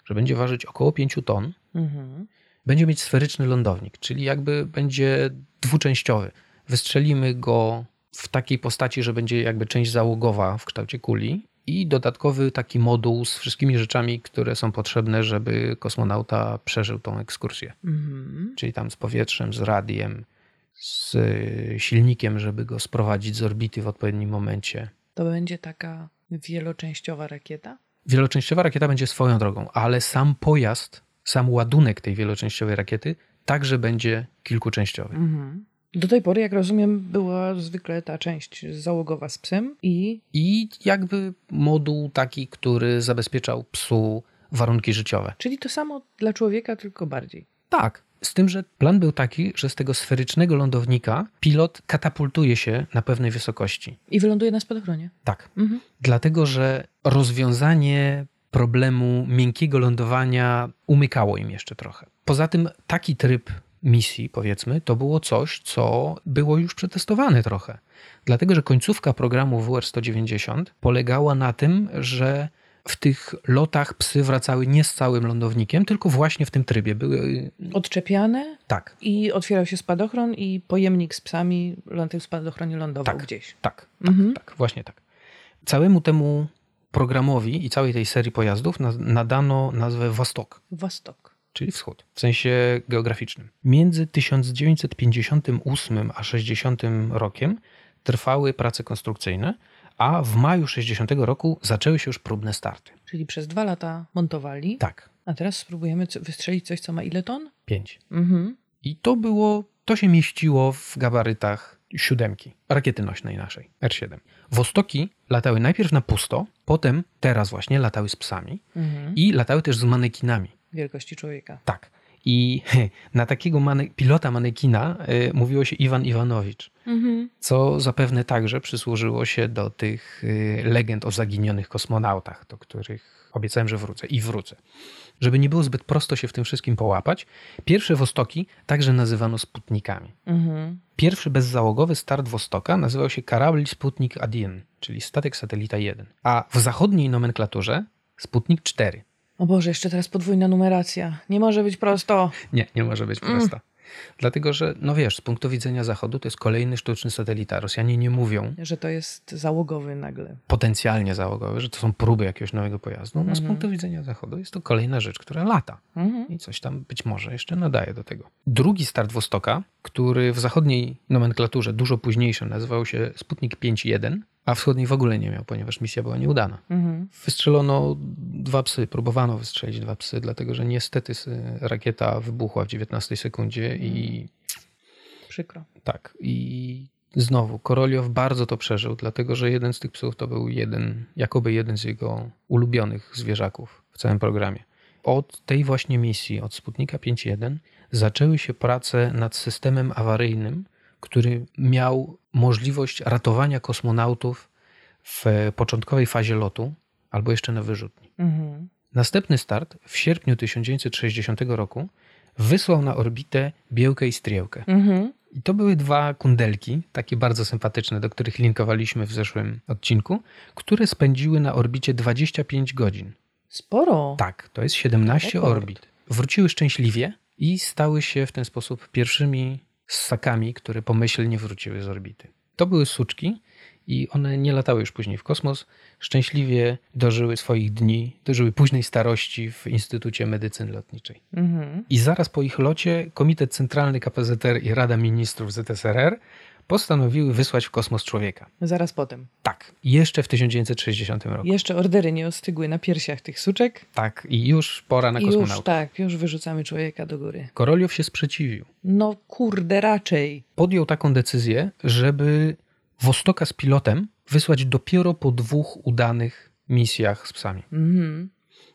że będzie ważyć około 5 ton, Mhm. będzie mieć sferyczny lądownik, czyli jakby będzie dwuczęściowy. Wystrzelimy go w takiej postaci, że będzie jakby część załogowa w kształcie kuli i dodatkowy taki moduł z wszystkimi rzeczami, które są potrzebne, żeby kosmonauta przeżył tą ekskursję. Mhm. Czyli tam z powietrzem, z radiem, z y, silnikiem, żeby go sprowadzić z orbity w odpowiednim momencie. To będzie taka wieloczęściowa rakieta? Wieloczęściowa rakieta będzie swoją drogą, ale sam pojazd, sam ładunek tej wieloczęściowej rakiety także będzie kilkuczęściowy. Mhm. Do tej pory, jak rozumiem, była zwykle ta część załogowa z psem i I jakby moduł taki, który zabezpieczał psu warunki życiowe. czyli to samo dla człowieka, tylko bardziej. Tak. Z tym, że plan był taki, że z tego sferycznego lądownika pilot katapultuje się na pewnej wysokości. I wyląduje na spadochronie. Tak. Mhm. Dlatego, że rozwiązanie problemu miękkiego lądowania umykało im jeszcze trochę. Poza tym taki tryb misji, powiedzmy, to było coś, co było już przetestowane trochę. Dlatego, że końcówka programu WR-190 polegała na tym, że w tych lotach psy wracały nie z całym lądownikiem, tylko właśnie w tym trybie. Były Odczepiane tak, i otwierał się spadochron i pojemnik z psami na tym spadochronie lądował Tak. gdzieś. tak, tak, Mhm. tak, właśnie tak. Całemu temu programowi i całej tej serii pojazdów na- nadano nazwę Vostok. Wastok. Czyli wschód, w sensie geograficznym. Między 1958 a 60 rokiem trwały prace konstrukcyjne, a w maju 60 roku zaczęły się już próbne starty. Czyli przez dwa lata montowali, Tak, a teraz spróbujemy wystrzelić coś, co ma ile ton? pięć. Mhm. I to było, to się mieściło w gabarytach siódemki, rakiety nośnej naszej, R7. Wostoki latały najpierw na pusto, potem, teraz właśnie, latały z psami Mhm. i latały też z manekinami. Wielkości człowieka. Tak. I na takiego mane- pilota manekina y, mówiło się Iwan Iwanowicz, Mhm. co zapewne także przysłużyło się do tych y, legend o zaginionych kosmonautach, do których obiecałem, że wrócę i wrócę. Żeby nie było zbyt prosto się w tym wszystkim połapać, pierwsze Wostoki także nazywano Sputnikami. Mhm. Pierwszy bezzałogowy start Wostoka nazywał się Karabl Sputnik 1, czyli statek satelita 1, a w zachodniej nomenklaturze Sputnik 4. O Boże, jeszcze teraz podwójna numeracja. Nie może być prosto. Nie, nie może być prosta. Dlatego, że, no wiesz, z punktu widzenia Zachodu to jest kolejny sztuczny satelita. Rosjanie nie mówią Że to jest załogowy nagle. potencjalnie załogowy, że to są próby jakiegoś nowego pojazdu. No, z Mhm. punktu widzenia Zachodu jest to kolejna rzecz, która lata. Mhm. I coś tam być może jeszcze nadaje do tego. Drugi start Wostoka, który w zachodniej nomenklaturze dużo późniejszy nazywał się Sputnik 5.1, a wschodniej w ogóle nie miał, ponieważ misja była nieudana. Mhm. Wystrzelono dwa psy, próbowano wystrzelić dwa psy, dlatego że niestety rakieta wybuchła w 19 sekundzie i Przykro. tak. I znowu Koroliow bardzo to przeżył, dlatego że jeden z tych psów to był jeden, jakoby jeden z jego ulubionych zwierzaków w całym programie. Od tej właśnie misji, od Sputnika 5.1, zaczęły się prace nad systemem awaryjnym, który miał możliwość ratowania kosmonautów w początkowej fazie lotu albo jeszcze na wyrzutni. Mhm. Następny start w sierpniu 1960 roku wysłał na orbitę Biełkę i Striełkę. Mhm. I to były dwa kundelki, takie bardzo sympatyczne, do których linkowaliśmy w zeszłym odcinku, które spędziły na orbicie 25 godzin. Sporo. Tak, to jest 17 Rekord. orbit. Wróciły szczęśliwie i stały się w ten sposób pierwszymi ssakami, które pomyślnie wróciły z orbity. To były suczki i one nie latały już później w kosmos. Szczęśliwie dożyły swoich dni, dożyły późnej starości w Instytucie Medycyny Lotniczej. Mhm. I zaraz po ich locie Komitet Centralny KPZR i Rada Ministrów ZSRR postanowiły wysłać w kosmos człowieka. Zaraz potem. Tak, jeszcze w 1960 roku. Jeszcze ordery nie ostygły na piersiach tych suczek. Tak, i już pora na I już tak, już wyrzucamy człowieka do góry. Koroliow się sprzeciwił. No kurde, raczej. Podjął taką decyzję, żeby Wostoka z pilotem wysłać dopiero po dwóch udanych misjach z psami. Mhm.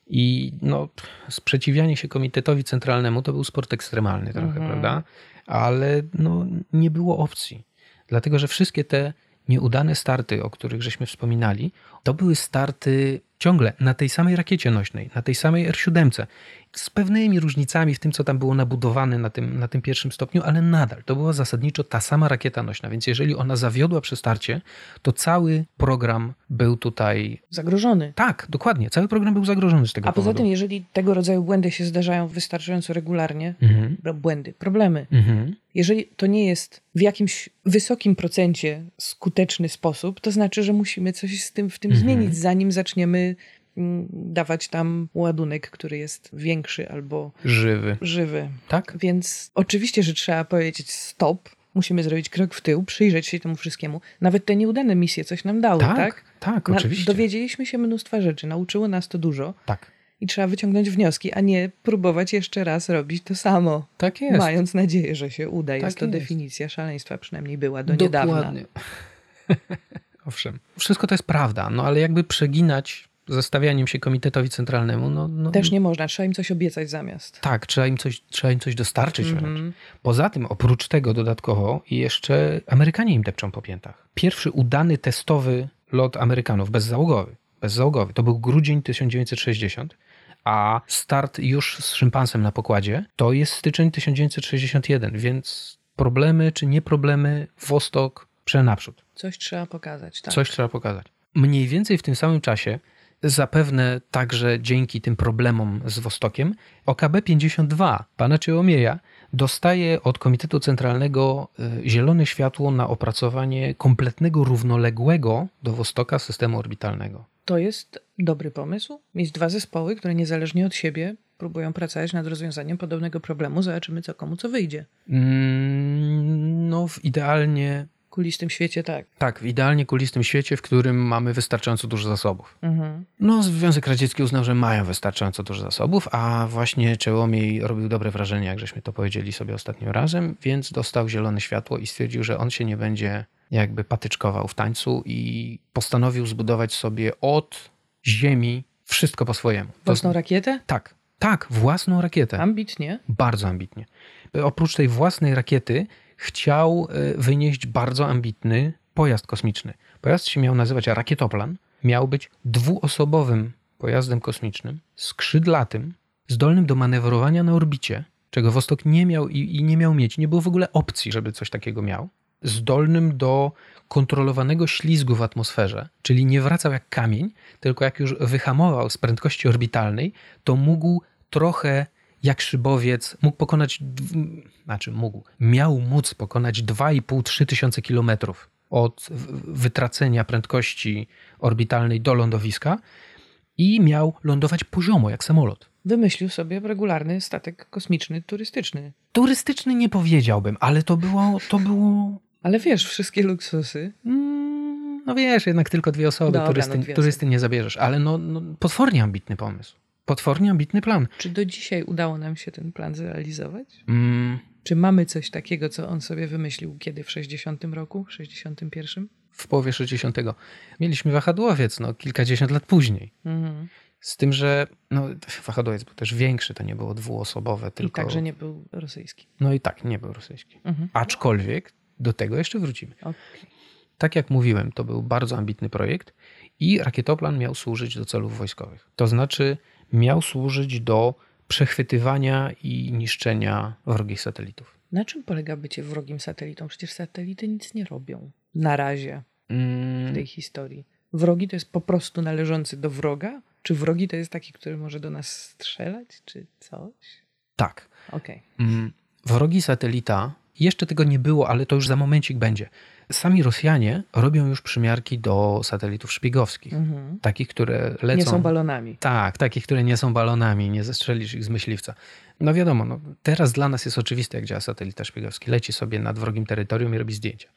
I no, sprzeciwianie się komitetowi centralnemu to był sport ekstremalny trochę, Mhm. prawda? Ale no, nie było opcji. Dlatego, że wszystkie te nieudane starty, o których żeśmy wspominali, to były starty ciągle na tej samej rakiecie nośnej, na tej samej R-7, z pewnymi różnicami w tym, co tam było nabudowane na tym, na tym pierwszym stopniu, ale nadal to była zasadniczo ta sama rakieta nośna, więc jeżeli ona zawiodła przy starcie, to cały program był tutaj... Zagrożony. Tak, dokładnie, cały program był zagrożony z tego A poza powodu. tym, jeżeli tego rodzaju błędy się zdarzają wystarczająco regularnie, Mhm. błędy, problemy, Mhm. jeżeli to nie jest w jakimś wysokim procencie skuteczny sposób, to znaczy, że musimy coś z tym, w tym Mhm. zmienić, zanim zaczniemy mm, dawać tam ładunek, który jest większy albo Żywy. żywy. Tak? Więc oczywiście, że trzeba powiedzieć stop, musimy zrobić krok w tył, przyjrzeć się temu wszystkiemu. Nawet te nieudane misje coś nam dały, tak? Tak, tak, Na- oczywiście. Dowiedzieliśmy się mnóstwa rzeczy, nauczyło nas to dużo Tak, i trzeba wyciągnąć wnioski, a nie próbować jeszcze raz robić to samo, tak jest. mając nadzieję, że się uda. Tak jest to jest. definicja szaleństwa, przynajmniej była do niedawna. Dokładnie. Owszem. Wszystko to jest prawda, no ale jakby przeginać zestawianiem się komitetowi centralnemu, no, no Też nie można, trzeba im coś obiecać zamiast. tak, trzeba im coś, trzeba im coś dostarczyć wręcz. Mhm. Poza tym, oprócz tego dodatkowo, jeszcze Amerykanie im depczą po piętach. Pierwszy udany testowy lot Amerykanów, bezzałogowy, bezzałogowy, to był grudzień 1960, a start już z szympansem na pokładzie to jest styczeń 1961, więc problemy czy nie problemy, Wostok przenaprzód. Coś trzeba pokazać, tak. Coś trzeba pokazać. Mniej więcej w tym samym czasie, zapewne także dzięki tym problemom z Wostokiem, OKB-52 pana Ciełomieja dostaje od Komitetu Centralnego y, zielone światło na opracowanie kompletnego, równoległego do Wostoka systemu orbitalnego. To jest dobry pomysł. Mieć dwa zespoły, które niezależnie od siebie próbują pracować nad rozwiązaniem podobnego problemu. Zobaczymy, co komu co wyjdzie. Mm, No, w idealnie, kulistym świecie tak. tak, w idealnie kulistym świecie, w którym mamy wystarczająco dużo zasobów. Mhm. No, Związek Radziecki uznał, że mają wystarczająco dużo zasobów, a właśnie Czełomiej robił dobre wrażenie, jak żeśmy to powiedzieli sobie ostatnio razem, więc dostał zielone światło i stwierdził, że on się nie będzie jakby patyczkował w tańcu i postanowił zbudować sobie od ziemi wszystko po swojemu. To Własną zna- rakietę? Tak, tak, własną rakietę. Ambitnie. Bardzo ambitnie. Oprócz tej własnej rakiety chciał e, wynieść bardzo ambitny pojazd kosmiczny. Pojazd się miał nazywać rakietoplan. Miał być dwuosobowym pojazdem kosmicznym, skrzydlatym, zdolnym do manewrowania na orbicie, czego Wostok nie miał i, i nie miał mieć. Nie było w ogóle opcji, żeby coś takiego miał. Zdolnym do kontrolowanego ślizgu w atmosferze, czyli nie wracał jak kamień, tylko jak już wyhamował z prędkości orbitalnej, to mógł trochę jak szybowiec, mógł pokonać, znaczy mógł, miał móc pokonać 2,5-3 tysiące kilometrów od wytracenia prędkości orbitalnej do lądowiska i miał lądować poziomo, jak samolot. Wymyślił sobie regularny statek kosmiczny, turystyczny. Turystyczny nie powiedziałbym, ale to było, to było Ale wiesz, wszystkie luksusy. mm, no wiesz, jednak tylko dwie osoby, Dobra, turysty, no dwie turysty nie zabierzesz, ale no, no potwornie ambitny pomysł. Potwornie ambitny plan. Czy do dzisiaj udało nam się ten plan zrealizować? Mm, Czy mamy coś takiego, co on sobie wymyślił kiedy w 60 roku, 61? w połowie 60. Mieliśmy wahadłowiec, no kilkadziesiąt lat później. Mhm. Z tym, że no, wahadłowiec był też większy, to nie było dwuosobowe, I tylko... także nie był rosyjski. No i tak, nie był rosyjski. Mhm. Aczkolwiek do tego jeszcze wrócimy. Ok. Tak jak mówiłem, to był bardzo ambitny projekt i rakietoplan miał służyć do celów wojskowych. To znaczy miał służyć do przechwytywania i niszczenia wrogich satelitów. Na czym polega bycie wrogim satelitą? Przecież satelity nic nie robią. Na razie w Mm, tej historii. Wrogi to jest po prostu należący do wroga? Czy wrogi to jest taki, który może do nas strzelać, czy coś? tak. Okej. Mm, Wrogi satelita, jeszcze tego nie było, ale to już za momencik będzie. Sami Rosjanie robią już przymiarki do satelitów szpiegowskich. Mhm. Takich, które lecą. Nie są balonami. Tak, takich, które nie są balonami, nie zestrzelisz ich z myśliwca. No wiadomo, no, teraz dla nas jest oczywiste, jak działa satelita szpiegowski. Leci sobie nad wrogim terytorium i robi zdjęcia.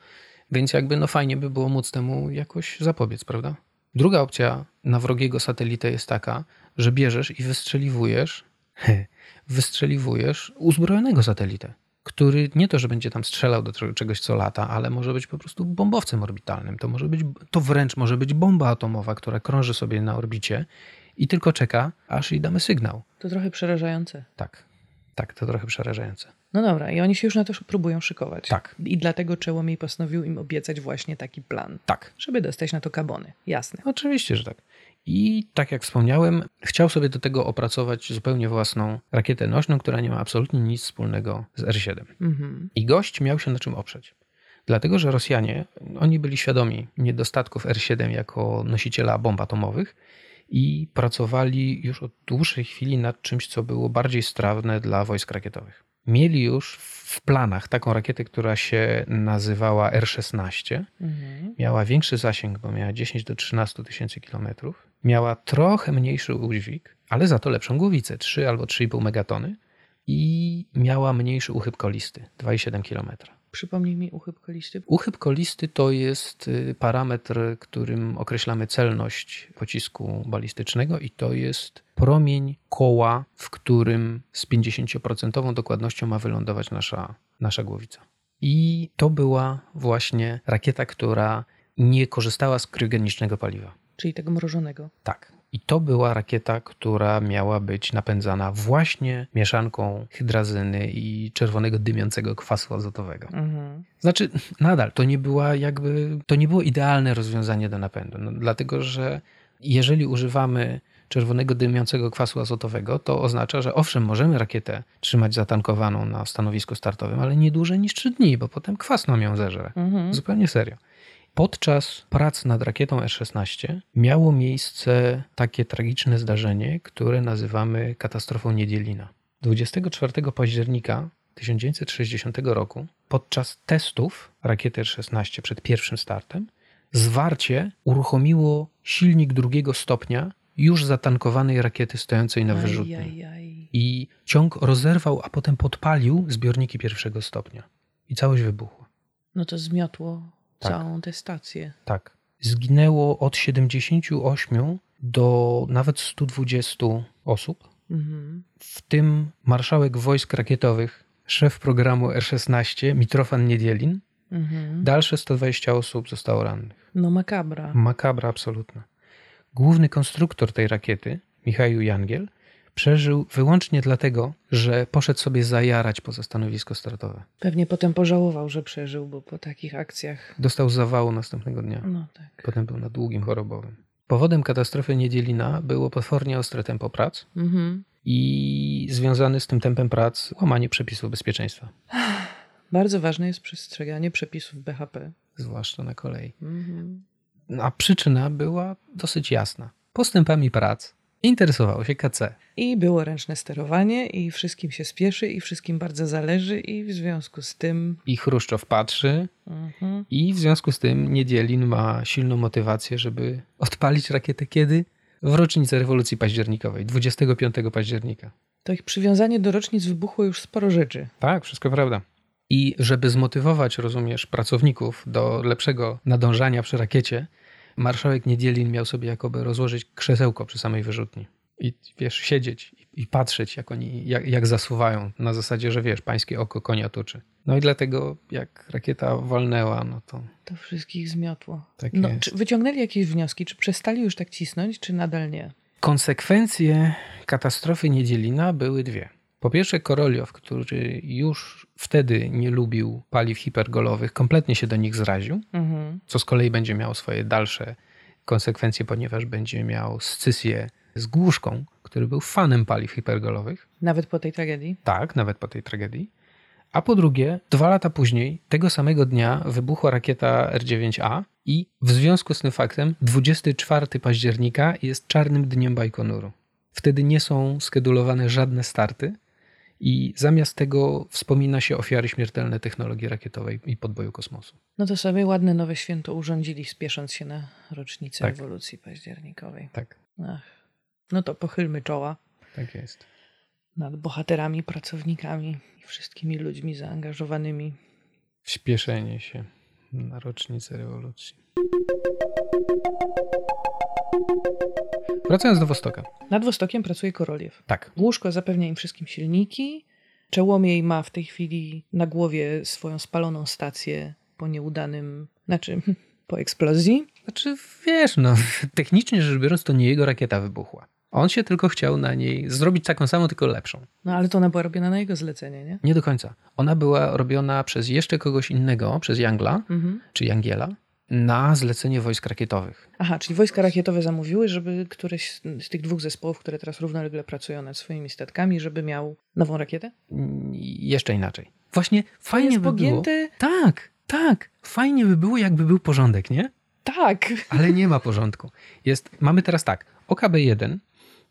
Więc jakby no fajnie by było móc temu jakoś zapobiec, prawda? Druga opcja na wrogiego satelitę jest taka, że bierzesz i wystrzeliwujesz, wystrzeliwujesz uzbrojonego satelitę, który nie to, że będzie tam strzelał do czegoś- co lata, ale może być po prostu bombowcem orbitalnym. To może być, to wręcz może być bomba atomowa, która krąży sobie na orbicie i tylko czeka, aż jej damy sygnał. To trochę przerażające. Tak, tak, to trochę przerażające. No dobra, i oni się już na to próbują szykować. Tak. I dlatego Czełomiej postanowił im obiecać właśnie taki plan, Tak, żeby dostać na to kabony. Jasne. oczywiście, że tak. I tak jak wspomniałem, chciał sobie do tego opracować zupełnie własną rakietę nośną, która nie ma absolutnie nic wspólnego z R7. Mhm. I gość miał się na czym oprzeć. Dlatego, że Rosjanie, oni byli świadomi niedostatków R7 jako nosiciela bomb atomowych i pracowali już od dłuższej chwili nad czymś, co było bardziej strawne dla wojsk rakietowych. Mieli już w planach taką rakietę, która się nazywała R-16. Mhm. Miała większy zasięg, bo miała 10 do 13 tysięcy kilometrów. Miała trochę mniejszy udźwig, ale za to lepszą głowicę, 3 albo 3,5 megatony. I miała mniejszy uchyb kolisty, 2,7 kilometra. Przypomnij mi uchyb kolisty. Uchyb kolisty to jest y, parametr, którym określamy celność pocisku balistycznego i to jest promień koła, w którym z 50% dokładnością ma wylądować nasza, nasza głowica. I to była właśnie rakieta, która nie korzystała z kryogenicznego paliwa. Czyli tego mrożonego. Tak. I to była rakieta, która miała być napędzana właśnie mieszanką hydrazyny i czerwonego dymiącego kwasu azotowego. Mhm. Znaczy, nadal to nie była jakby, to nie było idealne rozwiązanie do napędu, no, dlatego że jeżeli używamy czerwonego dymiącego kwasu azotowego, to oznacza, że owszem, możemy rakietę trzymać zatankowaną na stanowisku startowym, ale nie dłużej niż 3 dni, bo potem kwas nam ją zeżre. Mhm. Zupełnie serio. Podczas prac nad rakietą R-16 miało miejsce takie tragiczne zdarzenie, które nazywamy katastrofą Niedzielina. 24 października 1960 roku, podczas testów rakiety R-16 przed pierwszym startem, zwarcie uruchomiło silnik drugiego stopnia już zatankowanej rakiety stojącej na wyrzutni. I ciąg rozerwał, a potem podpalił zbiorniki pierwszego stopnia. I całość wybuchła. No to zmiotło Tak. całą tę stację. Tak. Zginęło od 78 do nawet 120 osób, Mhm. w tym marszałek wojsk rakietowych, szef programu R-16 Mitrofan Niedzielin. Mhm. Dalsze 120 osób zostało rannych. No makabra. Makabra absolutna. Główny konstruktor tej rakiety, Michał Jangiel, przeżył wyłącznie dlatego, że poszedł sobie zajarać poza stanowisko startowe. Pewnie potem pożałował, że przeżył, bo po takich akcjach. Dostał zawału następnego dnia. No tak. Potem był na długim chorobowym. Powodem katastrofy Niedzielina było potwornie ostre tempo prac Mhm. i związane z tym tempem prac łamanie przepisów bezpieczeństwa, Bardzo ważne jest przestrzeganie przepisów BHP. zwłaszcza na kolei. Mhm. A przyczyna była dosyć jasna. Postępami prac interesowało się KC. I było ręczne sterowanie, i wszystkim się spieszy, i wszystkim bardzo zależy, i w związku z tym. I Chruszczow patrzy Mhm. i w związku z tym Niedzielin ma silną motywację, żeby odpalić rakietę kiedy? W rocznicę rewolucji październikowej, 25 października. To ich przywiązanie do rocznic wybuchło już sporo rzeczy. Tak, wszystko prawda. I żeby zmotywować, rozumiesz, pracowników do lepszego nadążania przy rakiecie, marszałek Niedzielin miał sobie jakoby rozłożyć krzesełko przy samej wyrzutni. I wiesz, siedzieć i, patrzeć, jak oni, jak, jak zasuwają, na zasadzie, że wiesz, pańskie oko konia toczy. No i dlatego, jak rakieta walnęła, no to To wszystkich zmiotło. tak No, jest. czy wyciągnęli jakieś wnioski? Czy przestali już tak cisnąć, czy nadal nie? Konsekwencje katastrofy Niedzielina były dwie. Po pierwsze, Koroliow, który już wtedy nie lubił paliw hipergolowych, kompletnie się do nich zraził, Mhm. co z kolei będzie miało swoje dalsze konsekwencje, ponieważ będzie miał scysję z Głuszką, który był fanem paliw hipergolowych. Nawet po tej tragedii? Tak, nawet po tej tragedii. A po drugie, dwa lata później, tego samego dnia, wybuchła rakieta R9A i w związku z tym faktem 24 października jest czarnym dniem Bajkonuru. Wtedy nie są skedulowane żadne starty i zamiast tego wspomina się ofiary śmiertelne technologii rakietowej i podboju kosmosu. No to sobie ładne nowe święto urządzili, spiesząc się na rocznicę Tak. rewolucji październikowej. Tak, Ach. No to pochylmy czoła tak jest. nad bohaterami, pracownikami i wszystkimi ludźmi zaangażowanymi. Śpieszenie się na rocznicę rewolucji. Wracając do Wostoka. Nad Wostokiem pracuje Koroliew. Tak, Łóżko zapewnia im wszystkim silniki. Czełomiej ma w tej chwili na głowie swoją spaloną stację po nieudanym, znaczy po eksplozji. Znaczy, wiesz, no, technicznie rzecz biorąc, to nie jego rakieta wybuchła. On się tylko chciał na niej zrobić taką samą, tylko lepszą. No ale to ona była robiona na jego zlecenie, nie? Nie do końca. Ona była robiona przez jeszcze kogoś innego, przez Jangla, Mhm. czy Jangiela. Na zlecenie wojsk rakietowych. Aha, czyli wojska rakietowe zamówiły, żeby któreś z- tych dwóch zespołów, które teraz równolegle pracują nad swoimi statkami, żeby miał nową rakietę? Mm, Jeszcze inaczej. Właśnie fajnie jest by było. pogięte? Tak, tak. Fajnie by było, jakby był porządek, nie? Tak. Ale nie ma porządku. Jest, mamy teraz tak, OKB-1,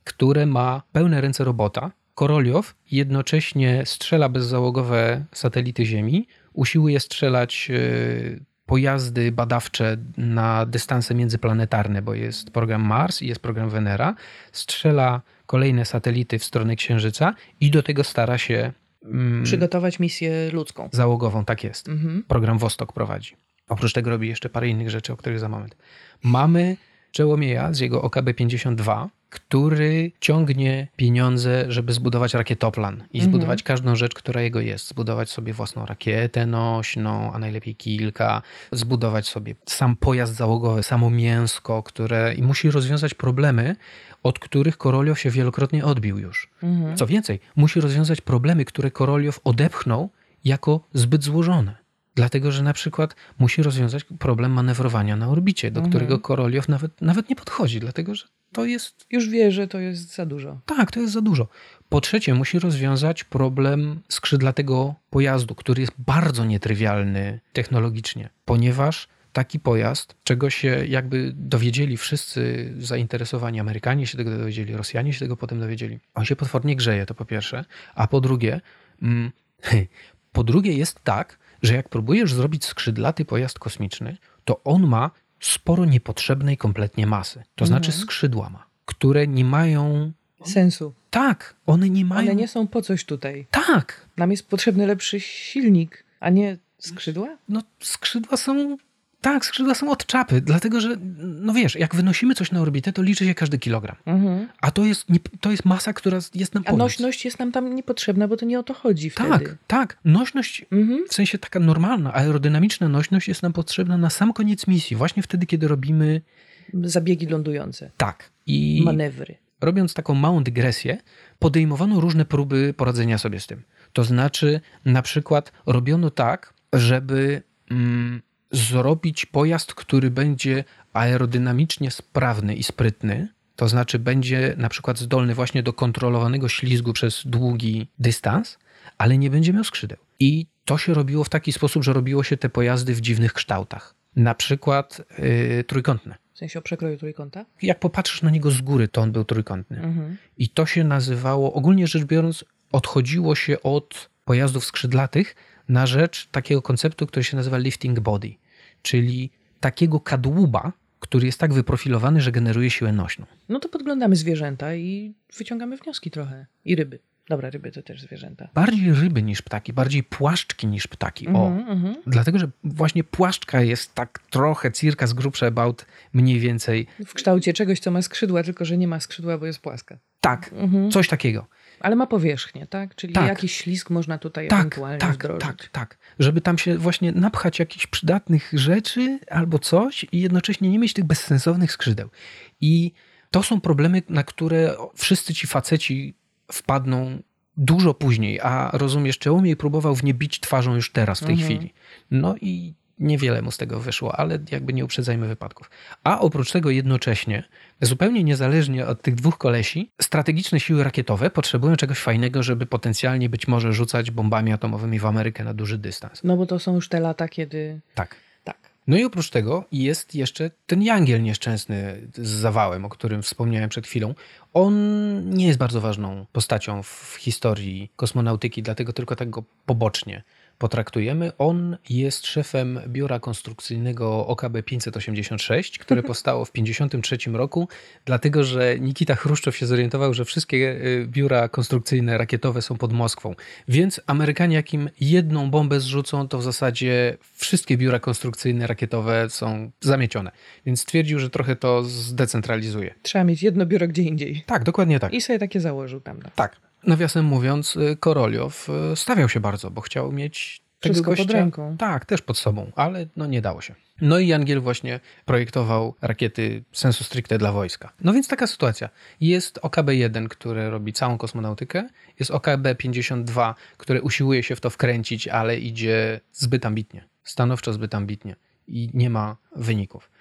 które ma pełne ręce robota, Koroliow jednocześnie strzela bezzałogowe satelity Ziemi, usiłuje strzelać e, pojazdy badawcze na dystanse międzyplanetarne, bo jest program Mars i jest program Venera, strzela kolejne satelity w stronę Księżyca i do tego stara się mm, Przygotować misję ludzką. załogową, tak jest Mhm. program Wostok prowadzi. Oprócz tego robi jeszcze parę innych rzeczy, o których za moment. Mamy Czełomieja z jego OKB-52, który ciągnie pieniądze, żeby zbudować rakietoplan i Mhm. zbudować każdą rzecz, która jego jest. Zbudować sobie własną rakietę nośną, a najlepiej kilka. Zbudować sobie sam pojazd załogowy, samo mięsko, które... I musi rozwiązać problemy, od których Koroliow się wielokrotnie odbił już. Mhm. Co więcej, musi rozwiązać problemy, które Koroliow odepchnął jako zbyt złożone. Dlatego, że na przykład musi rozwiązać problem manewrowania na orbicie, do Mhm. którego Koroliow nawet, nawet nie podchodzi, dlatego że to jest, Już wie, że to jest za dużo. tak, to jest za dużo. Po trzecie, musi rozwiązać problem skrzydlatego pojazdu, który jest bardzo nietrywialny technologicznie, ponieważ taki pojazd, czego się jakby dowiedzieli wszyscy zainteresowani, Amerykanie się tego dowiedzieli, Rosjanie się tego potem dowiedzieli. On się potwornie grzeje, to po pierwsze, a po drugie, mm, po drugie jest tak, że jak próbujesz zrobić skrzydlaty pojazd kosmiczny, to on ma sporo niepotrzebnej kompletnie masy. To znaczy Mhm. skrzydła ma, które nie mają. Sensu. Tak, one nie mają. One nie są po coś tutaj. Tak, Nam jest potrzebny lepszy silnik, a nie skrzydła? no skrzydła są. Tak, skrzydła są od czapy, dlatego że, no wiesz, jak wynosimy coś na orbitę, to liczy się każdy kilogram. Mhm. A to jest, nie, to jest masa, która jest nam A nośność jest nam tam niepotrzebna, bo to nie o to chodzi wtedy. Tak, tak. Nośność Mhm. w sensie taka normalna, aerodynamiczna nośność jest nam potrzebna na sam koniec misji, właśnie wtedy, kiedy robimy Zabiegi lądujące, tak. I manewry. robiąc taką małą dygresję, podejmowano różne próby poradzenia sobie z tym. To znaczy, na przykład robiono tak, żeby mm, zrobić pojazd, który będzie aerodynamicznie sprawny i sprytny. To znaczy, będzie na przykład zdolny właśnie do kontrolowanego ślizgu przez długi dystans, ale nie będzie miał skrzydeł. I to się robiło w taki sposób, że robiło się te pojazdy w dziwnych kształtach. Na przykład yy, trójkątne. W sensie o przekroju trójkąta? Jak popatrzysz na niego z góry, to on był trójkątny. Mhm. I to się nazywało, ogólnie rzecz biorąc, odchodziło się od pojazdów skrzydlatych na rzecz takiego konceptu, który się nazywa lifting body, czyli takiego kadłuba, który jest tak wyprofilowany, że generuje siłę nośną. No to podglądamy zwierzęta i wyciągamy wnioski trochę. I ryby. Dobra, ryby to też zwierzęta. Bardziej ryby niż ptaki, bardziej płaszczki niż ptaki. O, Mhm, mhm. Dlatego, że właśnie płaszczka jest tak trochę, circa z grubsza about mniej więcej. W kształcie czegoś, co ma skrzydła, tylko że nie ma skrzydła, bo jest płaska. Tak, Mhm. coś takiego. Ale ma powierzchnię, tak? Czyli Tak. jakiś ślizg można tutaj Tak, ewentualnie tak, wdrożyć. tak, tak. Żeby tam się właśnie napchać jakichś przydatnych rzeczy albo coś i jednocześnie nie mieć tych bezsensownych skrzydeł. I to są problemy, na które wszyscy ci faceci wpadną dużo później, a rozumiesz, Czełomiej próbował w nie bić twarzą już teraz, w tej Mhm. chwili. No i niewiele mu z tego wyszło, ale jakby nie uprzedzajmy wypadków. A oprócz tego jednocześnie, zupełnie niezależnie od tych dwóch kolesi, strategiczne siły rakietowe potrzebują czegoś fajnego, żeby potencjalnie być może rzucać bombami atomowymi w Amerykę na duży dystans. No bo to są już te lata, kiedy... Tak. Tak. No i oprócz tego jest jeszcze ten Jangiel nieszczęsny z zawałem, o którym wspomniałem przed chwilą. On nie jest bardzo ważną postacią w historii kosmonautyki, dlatego tylko tak go pobocznie potraktujemy. On jest szefem biura konstrukcyjnego OKB 586, które powstało w 1953 roku, dlatego że Nikita Chruszczow się zorientował, że wszystkie y, biura konstrukcyjne rakietowe są pod Moskwą. Więc Amerykanie, jak im jedną bombę zrzucą, to w zasadzie wszystkie biura konstrukcyjne rakietowe są zamiecione. Więc stwierdził, że trochę to zdecentralizuje. Trzeba mieć jedno biuro gdzie indziej. Tak, dokładnie tak. I sobie takie założył tam. No. Tak. Nawiasem mówiąc, y, Koroliow y, stawiał się bardzo, bo chciał mieć tego Wszystko pod gościa, ręką. Tak, też pod sobą, ale no nie dało się. No i Jangiel właśnie projektował rakiety sensu stricte dla wojska. No więc taka sytuacja. Jest OKB-1, które robi całą kosmonautykę, jest OKB-52, które usiłuje się w to wkręcić, ale idzie zbyt ambitnie. Stanowczo zbyt ambitnie. i nie ma wyników.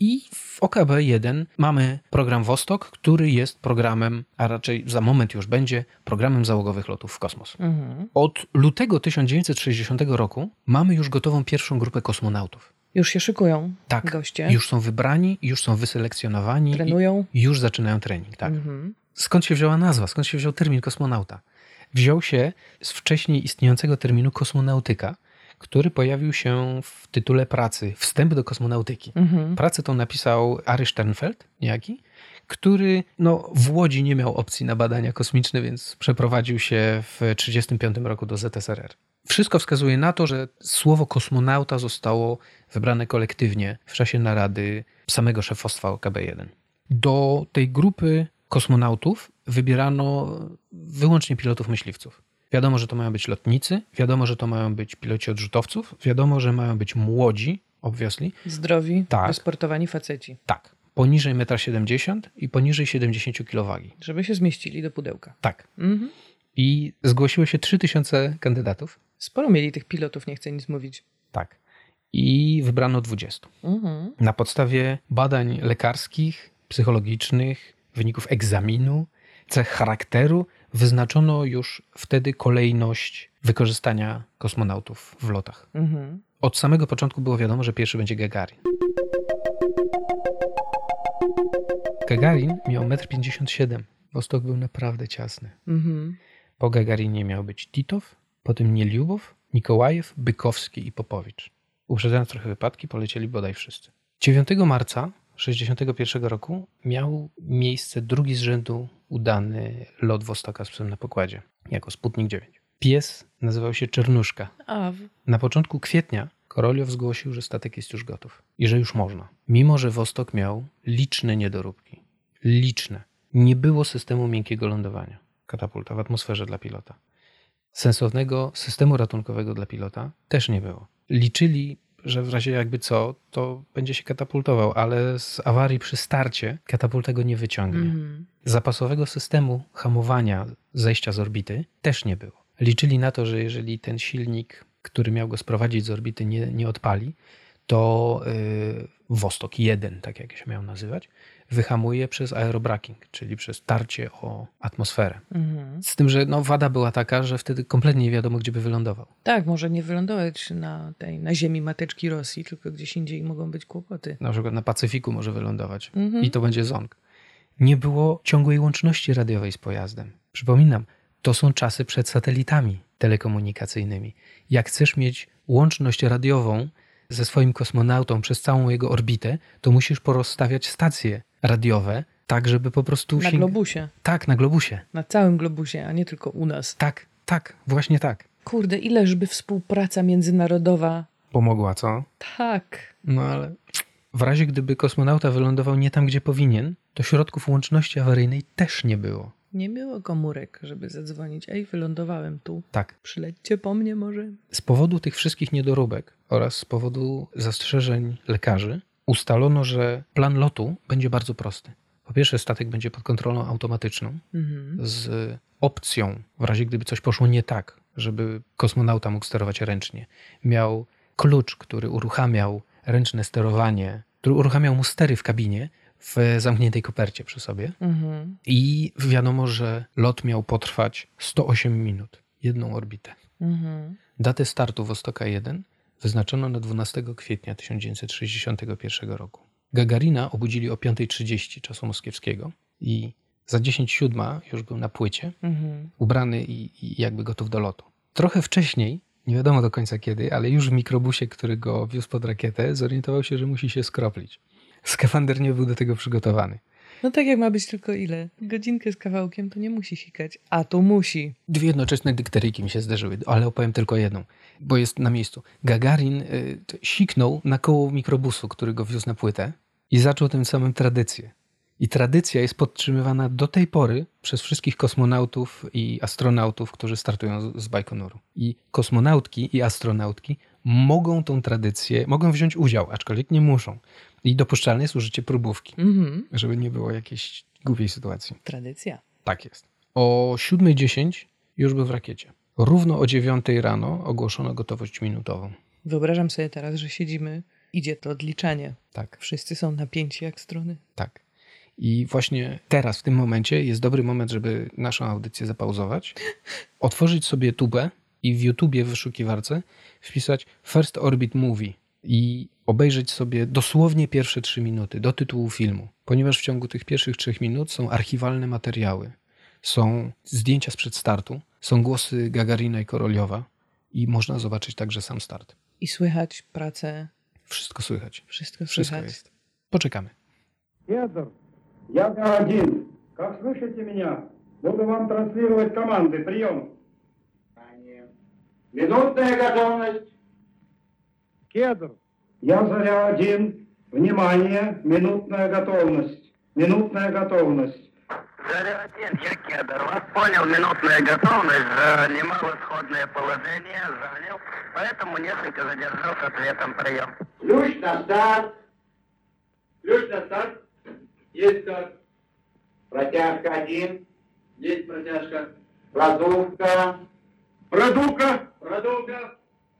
I w OKB1 mamy program Vostok, który jest programem, a raczej za moment już będzie, programem załogowych lotów w kosmos. Mhm. Od lutego 1960 roku mamy już gotową pierwszą grupę kosmonautów. Już się szykują Tak, goście. już są wybrani, już są wyselekcjonowani Trenują. już zaczynają trening. Tak. Mhm. Skąd się wzięła nazwa? Skąd się wziął termin kosmonauta? Wziął się z wcześniej istniejącego terminu kosmonautyka, który pojawił się w tytule pracy Wstęp do kosmonautyki. Mhm. Pracę tą napisał Ary Sternfeld, niejaki, który no, w Łodzi nie miał opcji na badania kosmiczne, więc przeprowadził się w 1935 roku do ZSRR. Wszystko wskazuje na to, że słowo kosmonauta zostało wybrane kolektywnie w czasie narady samego szefostwa OKB-1. Do tej grupy kosmonautów wybierano wyłącznie pilotów myśliwców. Wiadomo, że to mają być lotnicy, wiadomo, że to mają być piloci odrzutowców, wiadomo, że mają być młodzi, obviously, Zdrowi, Tak. wysportowani faceci. tak, poniżej 1,70 m i poniżej 70 kg. Żeby się zmieścili do pudełka. Tak. Mhm. I zgłosiło się 3000 kandydatów. Sporo mieli tych pilotów, nie chcę nic mówić. Tak. I wybrano 20. Mhm. Na podstawie badań lekarskich, psychologicznych, wyników egzaminu, cech charakteru, wyznaczono już wtedy kolejność wykorzystania kosmonautów w lotach. Mhm. Od samego początku było wiadomo, że pierwszy będzie Gagarin. Gagarin miał 1,57 m. Wostok był naprawdę ciasny. Mhm. Po Gagarinie miał być Titow, potem Nieliubow, Mikołajew, Bykowski i Popowicz. Uprzedzając trochę wypadki, polecieli bodaj wszyscy. 9 marca 1961 roku miał miejsce drugi z rzędu udany lot Wostoka z psem na pokładzie, jako Sputnik 9. Pies nazywał się Czernuszka. Na początku kwietnia Koroliow zgłosił, że statek jest już gotów i że już można. Mimo, że Wostok miał liczne niedoróbki. Liczne. Nie było systemu miękkiego lądowania. Katapulta w atmosferze dla pilota. Sensownego systemu ratunkowego dla pilota też nie było. Liczyli, że w razie jakby co, to będzie się katapultował, ale z awarii przy starcie katapulta go nie wyciągnie. mhm. Zapasowego systemu hamowania zejścia z orbity też nie było. Liczyli na to, że jeżeli ten silnik, który miał go sprowadzić z orbity, nie, nie odpali, to yy, Wostok 1, tak jak się miał nazywać, wyhamuje przez aerobraking, czyli przez tarcie o atmosferę. Mhm. Z tym, że no, wada była taka, że wtedy kompletnie nie wiadomo, gdzie by wylądował. Tak, może nie wylądować na tej, na ziemi mateczki Rosji, tylko gdzieś indziej mogą być kłopoty. Na przykład na Pacyfiku może wylądować Mhm. i to będzie Ząg. Nie było ciągłej łączności radiowej z pojazdem. Przypominam, to są czasy przed satelitami telekomunikacyjnymi. Jak chcesz mieć łączność radiową ze swoim kosmonautą przez całą jego orbitę, to musisz porozstawiać stacje radiowe, tak żeby po prostu Na globusie. Tak, na globusie. Na całym globusie, a nie tylko u nas. Tak, tak, właśnie tak. Kurde, ileżby współpraca międzynarodowa. Pomogła, co? Tak. No ale w razie gdyby kosmonauta wylądował nie tam, gdzie powinien, to środków łączności awaryjnej też nie było. Nie było komórek, żeby zadzwonić. Ej, wylądowałem tu. Tak. Przylećcie po mnie może? Z powodu tych wszystkich niedoróbek oraz z powodu zastrzeżeń lekarzy ustalono, że plan lotu będzie bardzo prosty. Po pierwsze, statek będzie pod kontrolą automatyczną Mhm. z opcją, w razie gdyby coś poszło nie tak, żeby kosmonauta mógł sterować ręcznie. Miał klucz, który uruchamiał ręczne sterowanie, który uruchamiał mu stery w kabinie w zamkniętej kopercie przy sobie. Mhm. I wiadomo, że lot miał potrwać 108 minut, jedną orbitę. Mhm. Datę startu Wostoka 1 wyznaczono na 12 kwietnia 1961 roku. Gagarina obudzili o 5.30 czasu moskiewskiego i za 10.07 już był na płycie, Mhm. ubrany i, i jakby gotów do lotu. Trochę wcześniej, nie wiadomo do końca kiedy, ale już w mikrobusie, który go wiózł pod rakietę, zorientował się, że musi się skroplić. Skafander nie był do tego przygotowany. No tak jak ma być tylko ile? Godzinkę z kawałkiem to nie musi sikać. A tu musi. Dwie jednoczesne dykteryjki mi się zderzyły, ale opowiem tylko jedną, bo jest na miejscu. Gagarin y, siknął na koło mikrobusu, który go wiózł na płytę i zaczął tym samym tradycję. I tradycja jest podtrzymywana do tej pory przez wszystkich kosmonautów i astronautów, którzy startują z Bajkonuru. I kosmonautki i astronautki mogą tą tradycję, mogą wziąć udział, aczkolwiek nie muszą. I dopuszczalne jest użycie próbówki, Mhm. żeby nie było jakiejś głupiej sytuacji. Tradycja. Tak jest. O 7.10 już był w rakiecie. Równo o 9 rano ogłoszono gotowość minutową. Wyobrażam sobie teraz, że siedzimy Idzie to odliczanie. Tak, Wszyscy są napięci jak struny. tak. I właśnie teraz, w tym momencie, jest dobry moment, żeby naszą audycję zapauzować, otworzyć sobie tubę i w YouTubie w wyszukiwarce wpisać First Orbit Movie i obejrzeć sobie dosłownie pierwsze trzy minuty do tytułu filmu, ponieważ w ciągu tych pierwszych trzech minut są archiwalne materiały, są zdjęcia sprzed startu, są głosy Gagarina i Koroliowa i można zobaczyć także sam start. I słychać pracę, Wszystko słychać. wszystko, Wszystko słychać. jest. Poczekamy. Федор, я один. Как слышите меня? Буду вам транслировать команды. Прием. Минутная готовность. Кедр. Я заря один. Внимание. Минутная готовность. Минутная готовность. Заря-1, я Кедр. Вас понял, минутная готовность. Занимал исходное положение, занял. Поэтому несколько задержал с ответом прием. Ключ на старт. Ключ на старт. Есть старт. Протяжка один. Есть протяжка. Продувка. Продувка. Продувка.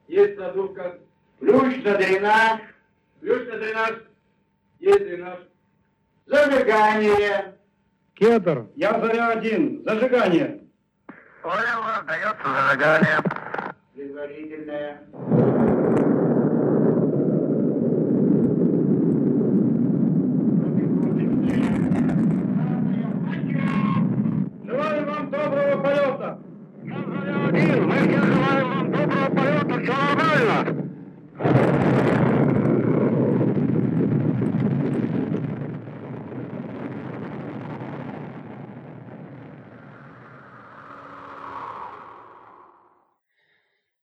Есть продувка. Ключ на дренаж. Ключ на дренаж. Есть дренаж. Зажигание. Кедр. Я заря один. Зажигание. Понял, дается зажигание. Предварительное. Желаю вам доброго полета! Один, мы все желаем вам доброго полета, все нормально.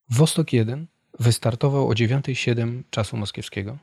Wostok 1 wystartował o 9.07 czasu moskiewskiego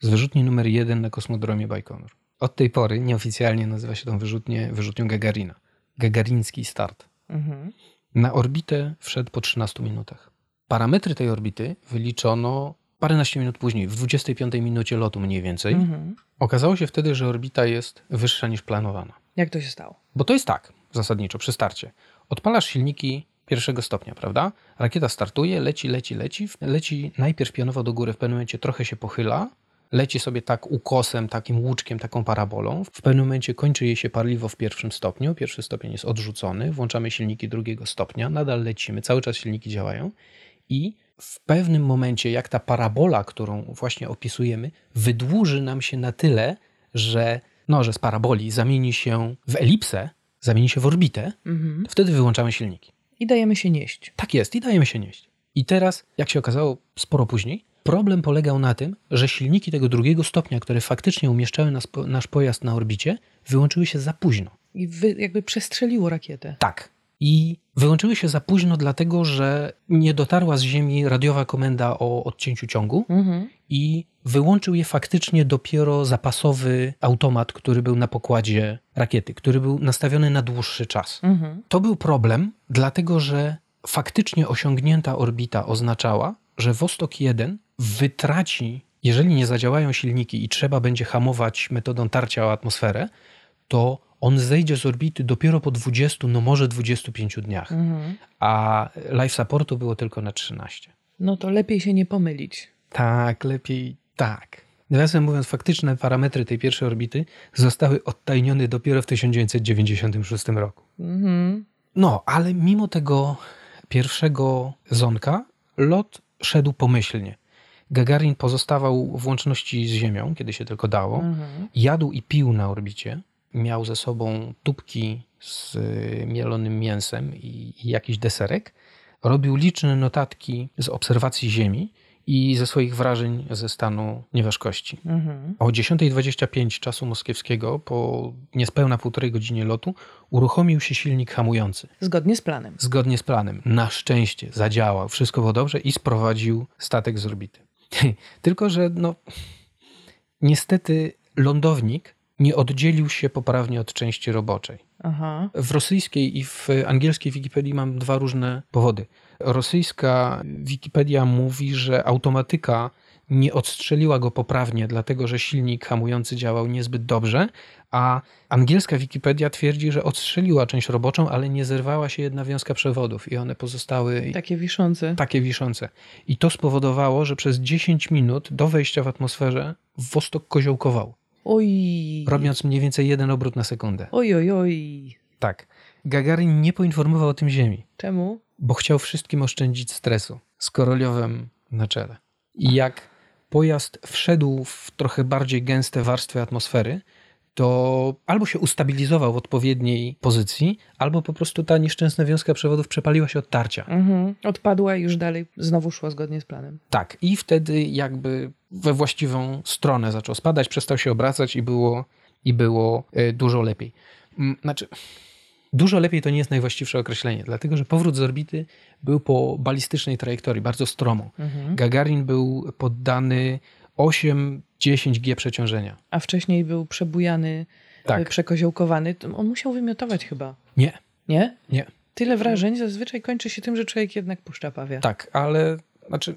z wyrzutni numer 1 na kosmodromie Bajkonur. Od tej pory nieoficjalnie nazywa się tą wyrzutnię wyrzutnią Gagarina. Gagariński start. Mhm. Na orbitę wszedł po 13 minutach. Parametry tej orbity wyliczono paręnaście minut później, w 25 minucie lotu mniej więcej. Mhm. Okazało się wtedy, że orbita jest wyższa niż planowana. Jak to się stało? Bo to jest tak, zasadniczo, przy starcie. Odpalasz silniki pierwszego stopnia, prawda? Rakieta startuje, leci, leci, leci. Leci najpierw pionowo do góry, w pewnym momencie trochę się pochyla. Leci sobie tak ukosem, takim łuczkiem, taką parabolą. W pewnym momencie kończy jej się paliwo w pierwszym stopniu. Pierwszy stopień jest odrzucony. Włączamy silniki drugiego stopnia. Nadal lecimy, cały czas silniki działają. I w pewnym momencie, jak ta parabola, którą właśnie opisujemy, wydłuży nam się na tyle, że, no, że z paraboli zamieni się w elipsę, zamieni się w orbitę, Mhm. wtedy wyłączamy silniki. I dajemy się nieść. Tak jest i dajemy się nieść. I teraz, jak się okazało sporo później, problem polegał na tym, że silniki tego drugiego stopnia, które faktycznie umieszczały nas, nasz pojazd na orbicie, wyłączyły się za późno. I wy, jakby przestrzeliło rakietę. Tak. I wyłączyły się za późno, dlatego że nie dotarła z Ziemi radiowa komenda o odcięciu ciągu Mhm. i wyłączył je faktycznie dopiero zapasowy automat, który był na pokładzie rakiety, który był nastawiony na dłuższy czas. Mhm. To był problem, dlatego że faktycznie osiągnięta orbita oznaczała, że Wostok 1 wytraci, jeżeli nie zadziałają silniki i trzeba będzie hamować metodą tarcia o atmosferę, to on zejdzie z orbity dopiero po 20, no może 25 dniach, Mhm. a life supportu było tylko na 13. No to lepiej się nie pomylić. Tak, lepiej tak. Nawiasem mówiąc, faktyczne parametry tej pierwszej orbity zostały odtajnione dopiero w 1996 roku. Mhm. No, ale mimo tego pierwszego zonka lot szedł pomyślnie. Gagarin pozostawał w łączności z Ziemią, kiedy się tylko dało. Mhm. Jadł i pił na orbicie. Miał ze sobą tubki z y, mielonym mięsem i, i jakiś deserek. Robił liczne notatki z obserwacji Ziemi i ze swoich wrażeń ze stanu nieważkości. Mhm. O 10.25 czasu moskiewskiego, po niespełna półtorej godzinie lotu, uruchomił się silnik hamujący. Zgodnie z planem. Zgodnie z planem. Na szczęście zadziałał, wszystko było dobrze i sprowadził statek z orbity. Tylko, że no, niestety lądownik nie oddzielił się poprawnie od części roboczej. Aha. W rosyjskiej i w angielskiej Wikipedii mam dwa różne powody. Rosyjska Wikipedia mówi, że automatyka nie odstrzeliła go poprawnie, dlatego że silnik hamujący działał niezbyt dobrze, a angielska Wikipedia twierdzi, że odstrzeliła część roboczą, ale nie zerwała się jedna wiązka przewodów i one pozostały Takie wiszące. takie wiszące. I to spowodowało, że przez 10 minut do wejścia w atmosferę Wostok koziołkował, Oj. robiąc mniej więcej jeden obrót na sekundę. Oj, oj, oj. Tak. Gagarin nie poinformował o tym Ziemi, Czemu? bo chciał wszystkim oszczędzić stresu z Koroliowem na czele. I jak pojazd wszedł w trochę bardziej gęste warstwy atmosfery, to albo się ustabilizował w odpowiedniej pozycji, albo po prostu ta nieszczęsna wiązka przewodów przepaliła się od tarcia. Mhm. Odpadła i już dalej znowu szła zgodnie z planem. Tak, i wtedy jakby we właściwą stronę zaczął spadać, przestał się obracać i było, i było e, dużo lepiej. Mm, Znaczy, dużo lepiej to nie jest najwłaściwsze określenie, dlatego że powrót z orbity był po balistycznej trajektorii, bardzo stromo. Mhm. Gagarin był poddany 8-10 G przeciążenia. A wcześniej był przebujany, Tak. tak. przekoziołkowany. On musiał wymiotować chyba. Nie, Nie? nie. Tyle wrażeń zazwyczaj kończy się tym, że człowiek jednak puszcza pawia. Tak, ale znaczy.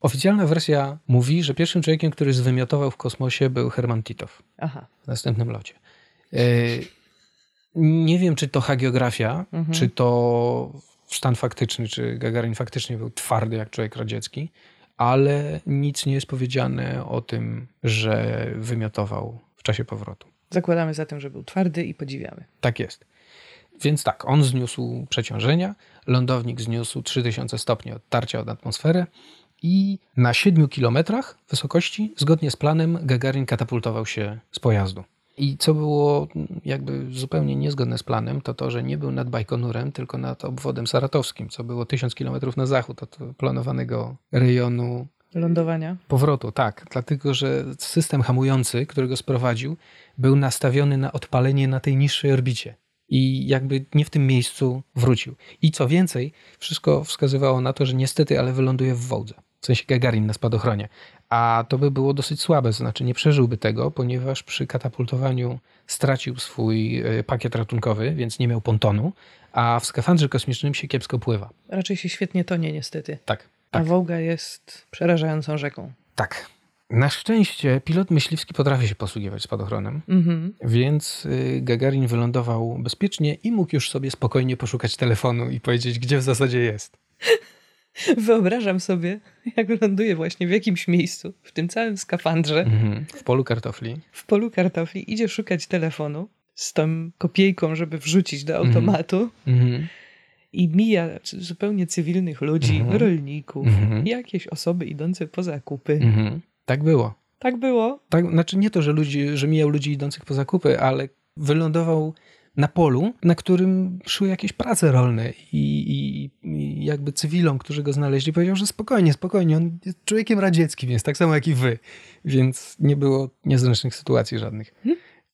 Oficjalna wersja mówi, że pierwszym człowiekiem, który zwymiotował w kosmosie, był Herman Titow. Aha. w następnym locie. E, Nie wiem, czy to hagiografia, Mhm. czy to stan faktyczny, czy Gagarin faktycznie był twardy jak człowiek radziecki, ale nic nie jest powiedziane o tym, że wymiotował w czasie powrotu. Zakładamy zatem, że był twardy i podziwiamy. Tak jest. Więc tak, on zniósł przeciążenia, lądownik zniósł 3000 stopni odtarcia od atmosfery i na 7 kilometrach wysokości, zgodnie z planem, Gagarin katapultował się z pojazdu. I co było jakby zupełnie niezgodne z planem, to to, że nie był nad Bajkonurem, tylko nad obwodem saratowskim, co było 1000 kilometrów na zachód od planowanego rejonu Lądowania. powrotu, tak, dlatego że system hamujący, który go sprowadził, był nastawiony na odpalenie na tej niższej orbicie. I jakby nie w tym miejscu wrócił. I co więcej, wszystko wskazywało na to, że niestety, ale wyląduje w Wołdze. W sensie Gagarin na spadochronie. A to by było dosyć słabe, to znaczy nie przeżyłby tego, ponieważ przy katapultowaniu stracił swój e, pakiet ratunkowy, więc nie miał pontonu, a w skafandrze kosmicznym się kiepsko pływa. Raczej się świetnie tonie niestety. Tak. A tak. Wołga jest przerażającą rzeką. Tak. Na szczęście pilot myśliwski potrafi się posługiwać spadochronem, Mhm. więc y, Gagarin wylądował bezpiecznie i mógł już sobie spokojnie poszukać telefonu i powiedzieć, gdzie w zasadzie jest. Wyobrażam sobie, jak ląduje właśnie w jakimś miejscu, w tym całym skafandrze, Mhm. W polu kartofli. w polu kartofli, idzie szukać telefonu z tą kopiejką, żeby wrzucić do automatu Mhm. i mija zupełnie cywilnych ludzi, Mhm. rolników, Mhm. jakieś osoby idące po zakupy. Mhm. Tak było. Tak było? Tak, znaczy nie to, że, ludzi, że mijał ludzi idących po zakupy, ale wylądował na polu, na którym szły jakieś prace rolne i, i, i jakby cywilom, którzy go znaleźli, powiedział, że spokojnie, spokojnie, on jest człowiekiem radzieckim, jest tak samo jak i wy, więc nie było niezręcznych sytuacji żadnych.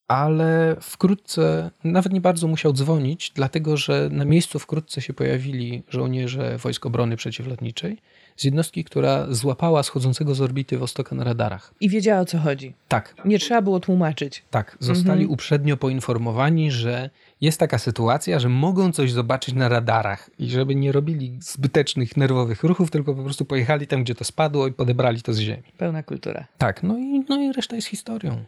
Ale wkrótce nawet nie bardzo musiał dzwonić, dlatego że na miejscu wkrótce się pojawili żołnierze Wojsk Obrony Przeciwlotniczej z jednostki, która złapała schodzącego z orbity Wostoka na radarach. I wiedziała o co chodzi. Tak, Nie trzeba było tłumaczyć. tak, zostali Mhm. uprzednio poinformowani, że jest taka sytuacja, że mogą coś zobaczyć na radarach i żeby nie robili zbytecznych nerwowych ruchów, tylko po prostu pojechali tam, gdzie to spadło i podebrali to z ziemi. Pełna kultura. Tak, no i, no i reszta jest historią.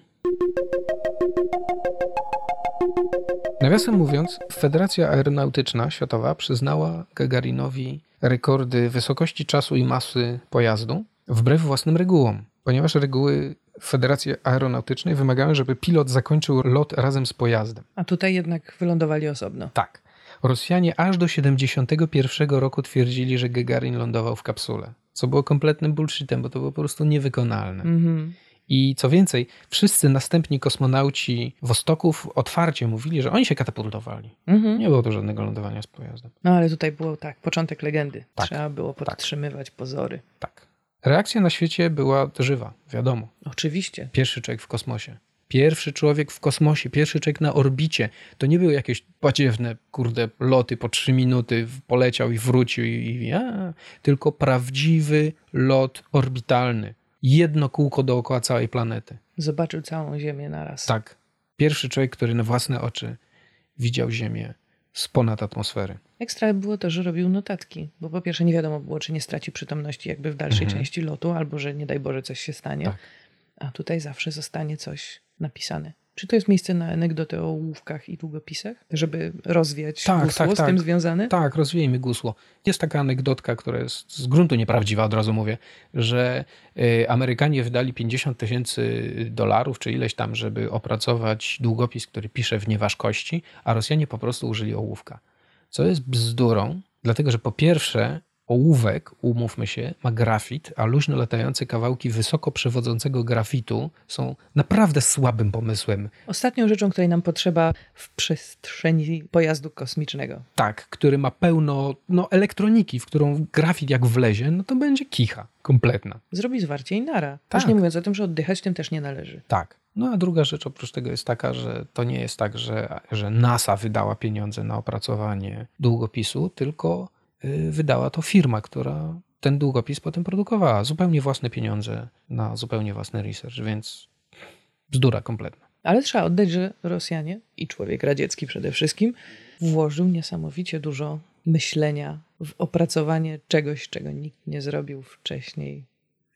Nawiasem mówiąc, Federacja Aeronautyczna Światowa przyznała Gagarinowi rekordy wysokości czasu i masy pojazdu wbrew własnym regułom, ponieważ reguły Federacji Aeronautycznej wymagają, żeby pilot zakończył lot razem z pojazdem. A tutaj jednak wylądowali osobno. Tak. Rosjanie aż do 71 roku twierdzili, że Gagarin lądował w kapsule, co było kompletnym bullshitem, bo to było po prostu niewykonalne. Mhm. I co więcej, wszyscy następni kosmonauci Wostoków otwarcie mówili, że oni się katapultowali. Mhm. Nie było to żadnego lądowania z pojazdem. No ale tutaj było tak, początek legendy. Tak, Trzeba było podtrzymywać pozory. Tak. Reakcja na świecie była żywa, wiadomo. Oczywiście. Pierwszy człowiek w kosmosie. Pierwszy człowiek w kosmosie, pierwszy człowiek na orbicie. To nie były jakieś badziewne, kurde, loty po trzy minuty, poleciał i wrócił, i, i a, tylko prawdziwy lot orbitalny. Jedno kółko dookoła całej planety. Zobaczył całą Ziemię naraz. Tak. Pierwszy człowiek, który na własne oczy widział Ziemię z ponad atmosfery. Ekstra było to, że robił notatki, bo po pierwsze nie wiadomo było, czy nie straci przytomności jakby w dalszej Mhm. części lotu, albo że nie daj Boże coś się stanie. Tak. A tutaj zawsze zostanie coś napisane. Czy to jest miejsce na anegdotę o ołówkach i długopisach, żeby rozwiać Tak, gusło tak, z tak. tym związane? Tak, rozwijmy gusło. Jest taka anegdotka, która jest z gruntu nieprawdziwa, od razu mówię, że y, Amerykanie wydali 50 tysięcy dolarów, czy ileś tam, żeby opracować długopis, który pisze w nieważkości, a Rosjanie po prostu użyli ołówka. Co jest bzdurą, dlatego że po pierwsze ołówek, umówmy się, ma grafit, a luźno latające kawałki wysoko przewodzącego grafitu są naprawdę słabym pomysłem Ostatnią rzeczą, której nam potrzeba w przestrzeni pojazdu kosmicznego. Tak, który ma pełno no, elektroniki, w którą grafit jak wlezie, no to będzie kicha kompletna. Zrobi zwarcie i nara. Tak. Już nie mówiąc o tym, że oddychać tym też nie należy. Tak. No a druga rzecz oprócz tego jest taka, że to nie jest tak, że, że NASA wydała pieniądze na opracowanie długopisu, tylko wydała to firma, która ten długopis potem produkowała. Zupełnie własne pieniądze na zupełnie własny research, więc bzdura kompletna. Ale trzeba oddać, że Rosjanie i człowiek radziecki przede wszystkim włożył niesamowicie dużo myślenia w opracowanie czegoś, czego nikt nie zrobił wcześniej.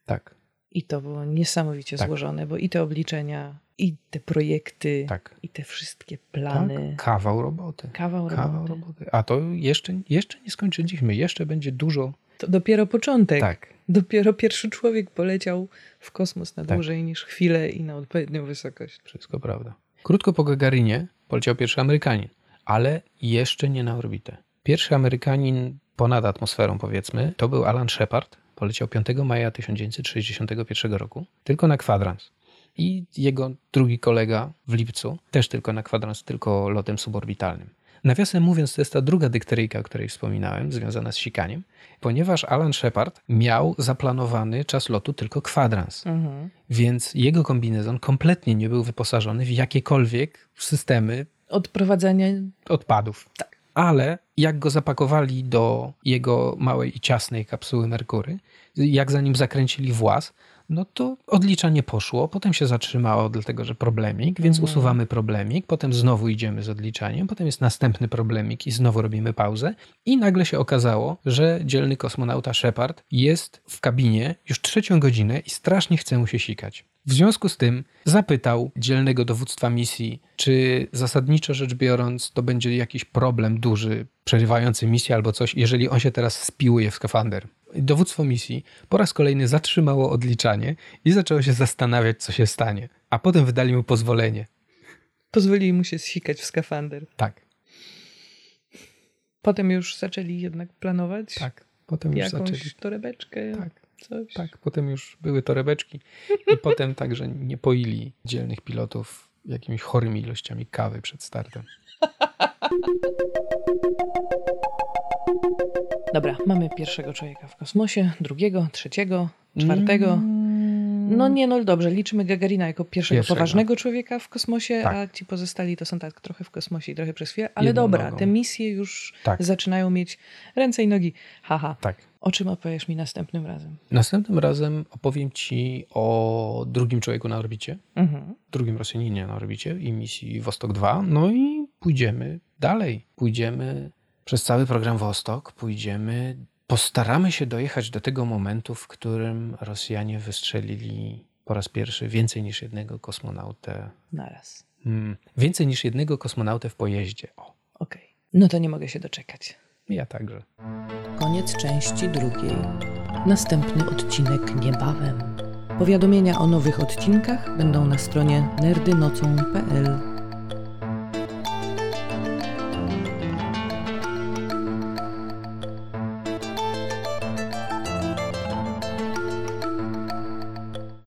Tak, I to było niesamowicie Tak. złożone, bo i te obliczenia, i te projekty, tak. i te wszystkie tak. plany. Kawał roboty. Kawał Kawał roboty. roboty. A to jeszcze, jeszcze nie skończyliśmy. Jeszcze będzie dużo. To dopiero początek. Tak. Dopiero pierwszy człowiek poleciał w kosmos na Tak. dłużej niż chwilę i na odpowiednią wysokość. Wszystko prawda. Krótko po Gagarinie poleciał pierwszy Amerykanin, ale jeszcze nie na orbitę. Pierwszy Amerykanin ponad atmosferą, powiedzmy, to był Alan Shepard. Poleciał 5 maja 1961 roku, tylko na kwadrans. I jego drugi kolega w lipcu, też tylko na kwadrans, tylko lotem suborbitalnym. Nawiasem mówiąc, to jest ta druga dykteryjka, o której wspominałem, związana z sikaniem, ponieważ Alan Shepard miał zaplanowany czas lotu tylko kwadrans. Mhm. Więc jego kombinezon kompletnie nie był wyposażony w jakiekolwiek systemy Odprowadzania odpadów. Tak. Ale jak go zapakowali do jego małej i ciasnej kapsuły Merkury, jak za nim zakręcili włas, no to odliczanie poszło, potem się zatrzymało, dlatego że problemik, więc Mhm. usuwamy problemik, potem znowu idziemy z odliczaniem, potem jest następny problemik i znowu robimy pauzę. I nagle się okazało, że dzielny kosmonauta Shepard jest w kabinie już trzecią godzinę i strasznie chce mu się sikać. W związku z tym zapytał dzielnego dowództwa misji, czy zasadniczo rzecz biorąc to będzie jakiś problem duży, przerywający misję albo coś, jeżeli on się teraz spiłuje w skafander. Dowództwo misji po raz kolejny zatrzymało odliczanie i zaczęło się zastanawiać, co się stanie. A potem wydali mu pozwolenie. pozwolili mu się zsikać w skafander. Tak, Potem już zaczęli jednak planować tak. Potem już jakąś zaczęli. torebeczkę, Tak, coś. tak. Potem już były torebeczki i potem także nie poili dzielnych pilotów jakimiś chorymi ilościami kawy przed startem. Dobra, mamy pierwszego człowieka w kosmosie, drugiego, trzeciego, czwartego. Mm. No nie, no dobrze, liczymy Gagarina jako pierwszego, Pierwszego. poważnego człowieka w kosmosie, Tak. a ci pozostali to są tak trochę w kosmosie i trochę przez chwilę. Ale Jedną dobra, nogą. te misje już Tak. zaczynają mieć ręce i nogi. Haha. Tak. O czym opowiesz mi następnym razem? Następnym razem opowiem Ci o drugim człowieku na orbicie, Mhm. drugim Rosjaninie na orbicie i misji Wostok 2. No i pójdziemy dalej. Pójdziemy przez cały program Wostok, pójdziemy, postaramy się dojechać do tego momentu, w którym Rosjanie wystrzelili po raz pierwszy więcej niż jednego kosmonautę. Naraz. Hmm, więcej niż jednego kosmonautę w pojeździe. O, Okej. No to nie mogę się doczekać. ja także. Koniec części drugiej. Następny odcinek niebawem. Powiadomienia o nowych odcinkach będą na stronie nerdynocą.pl.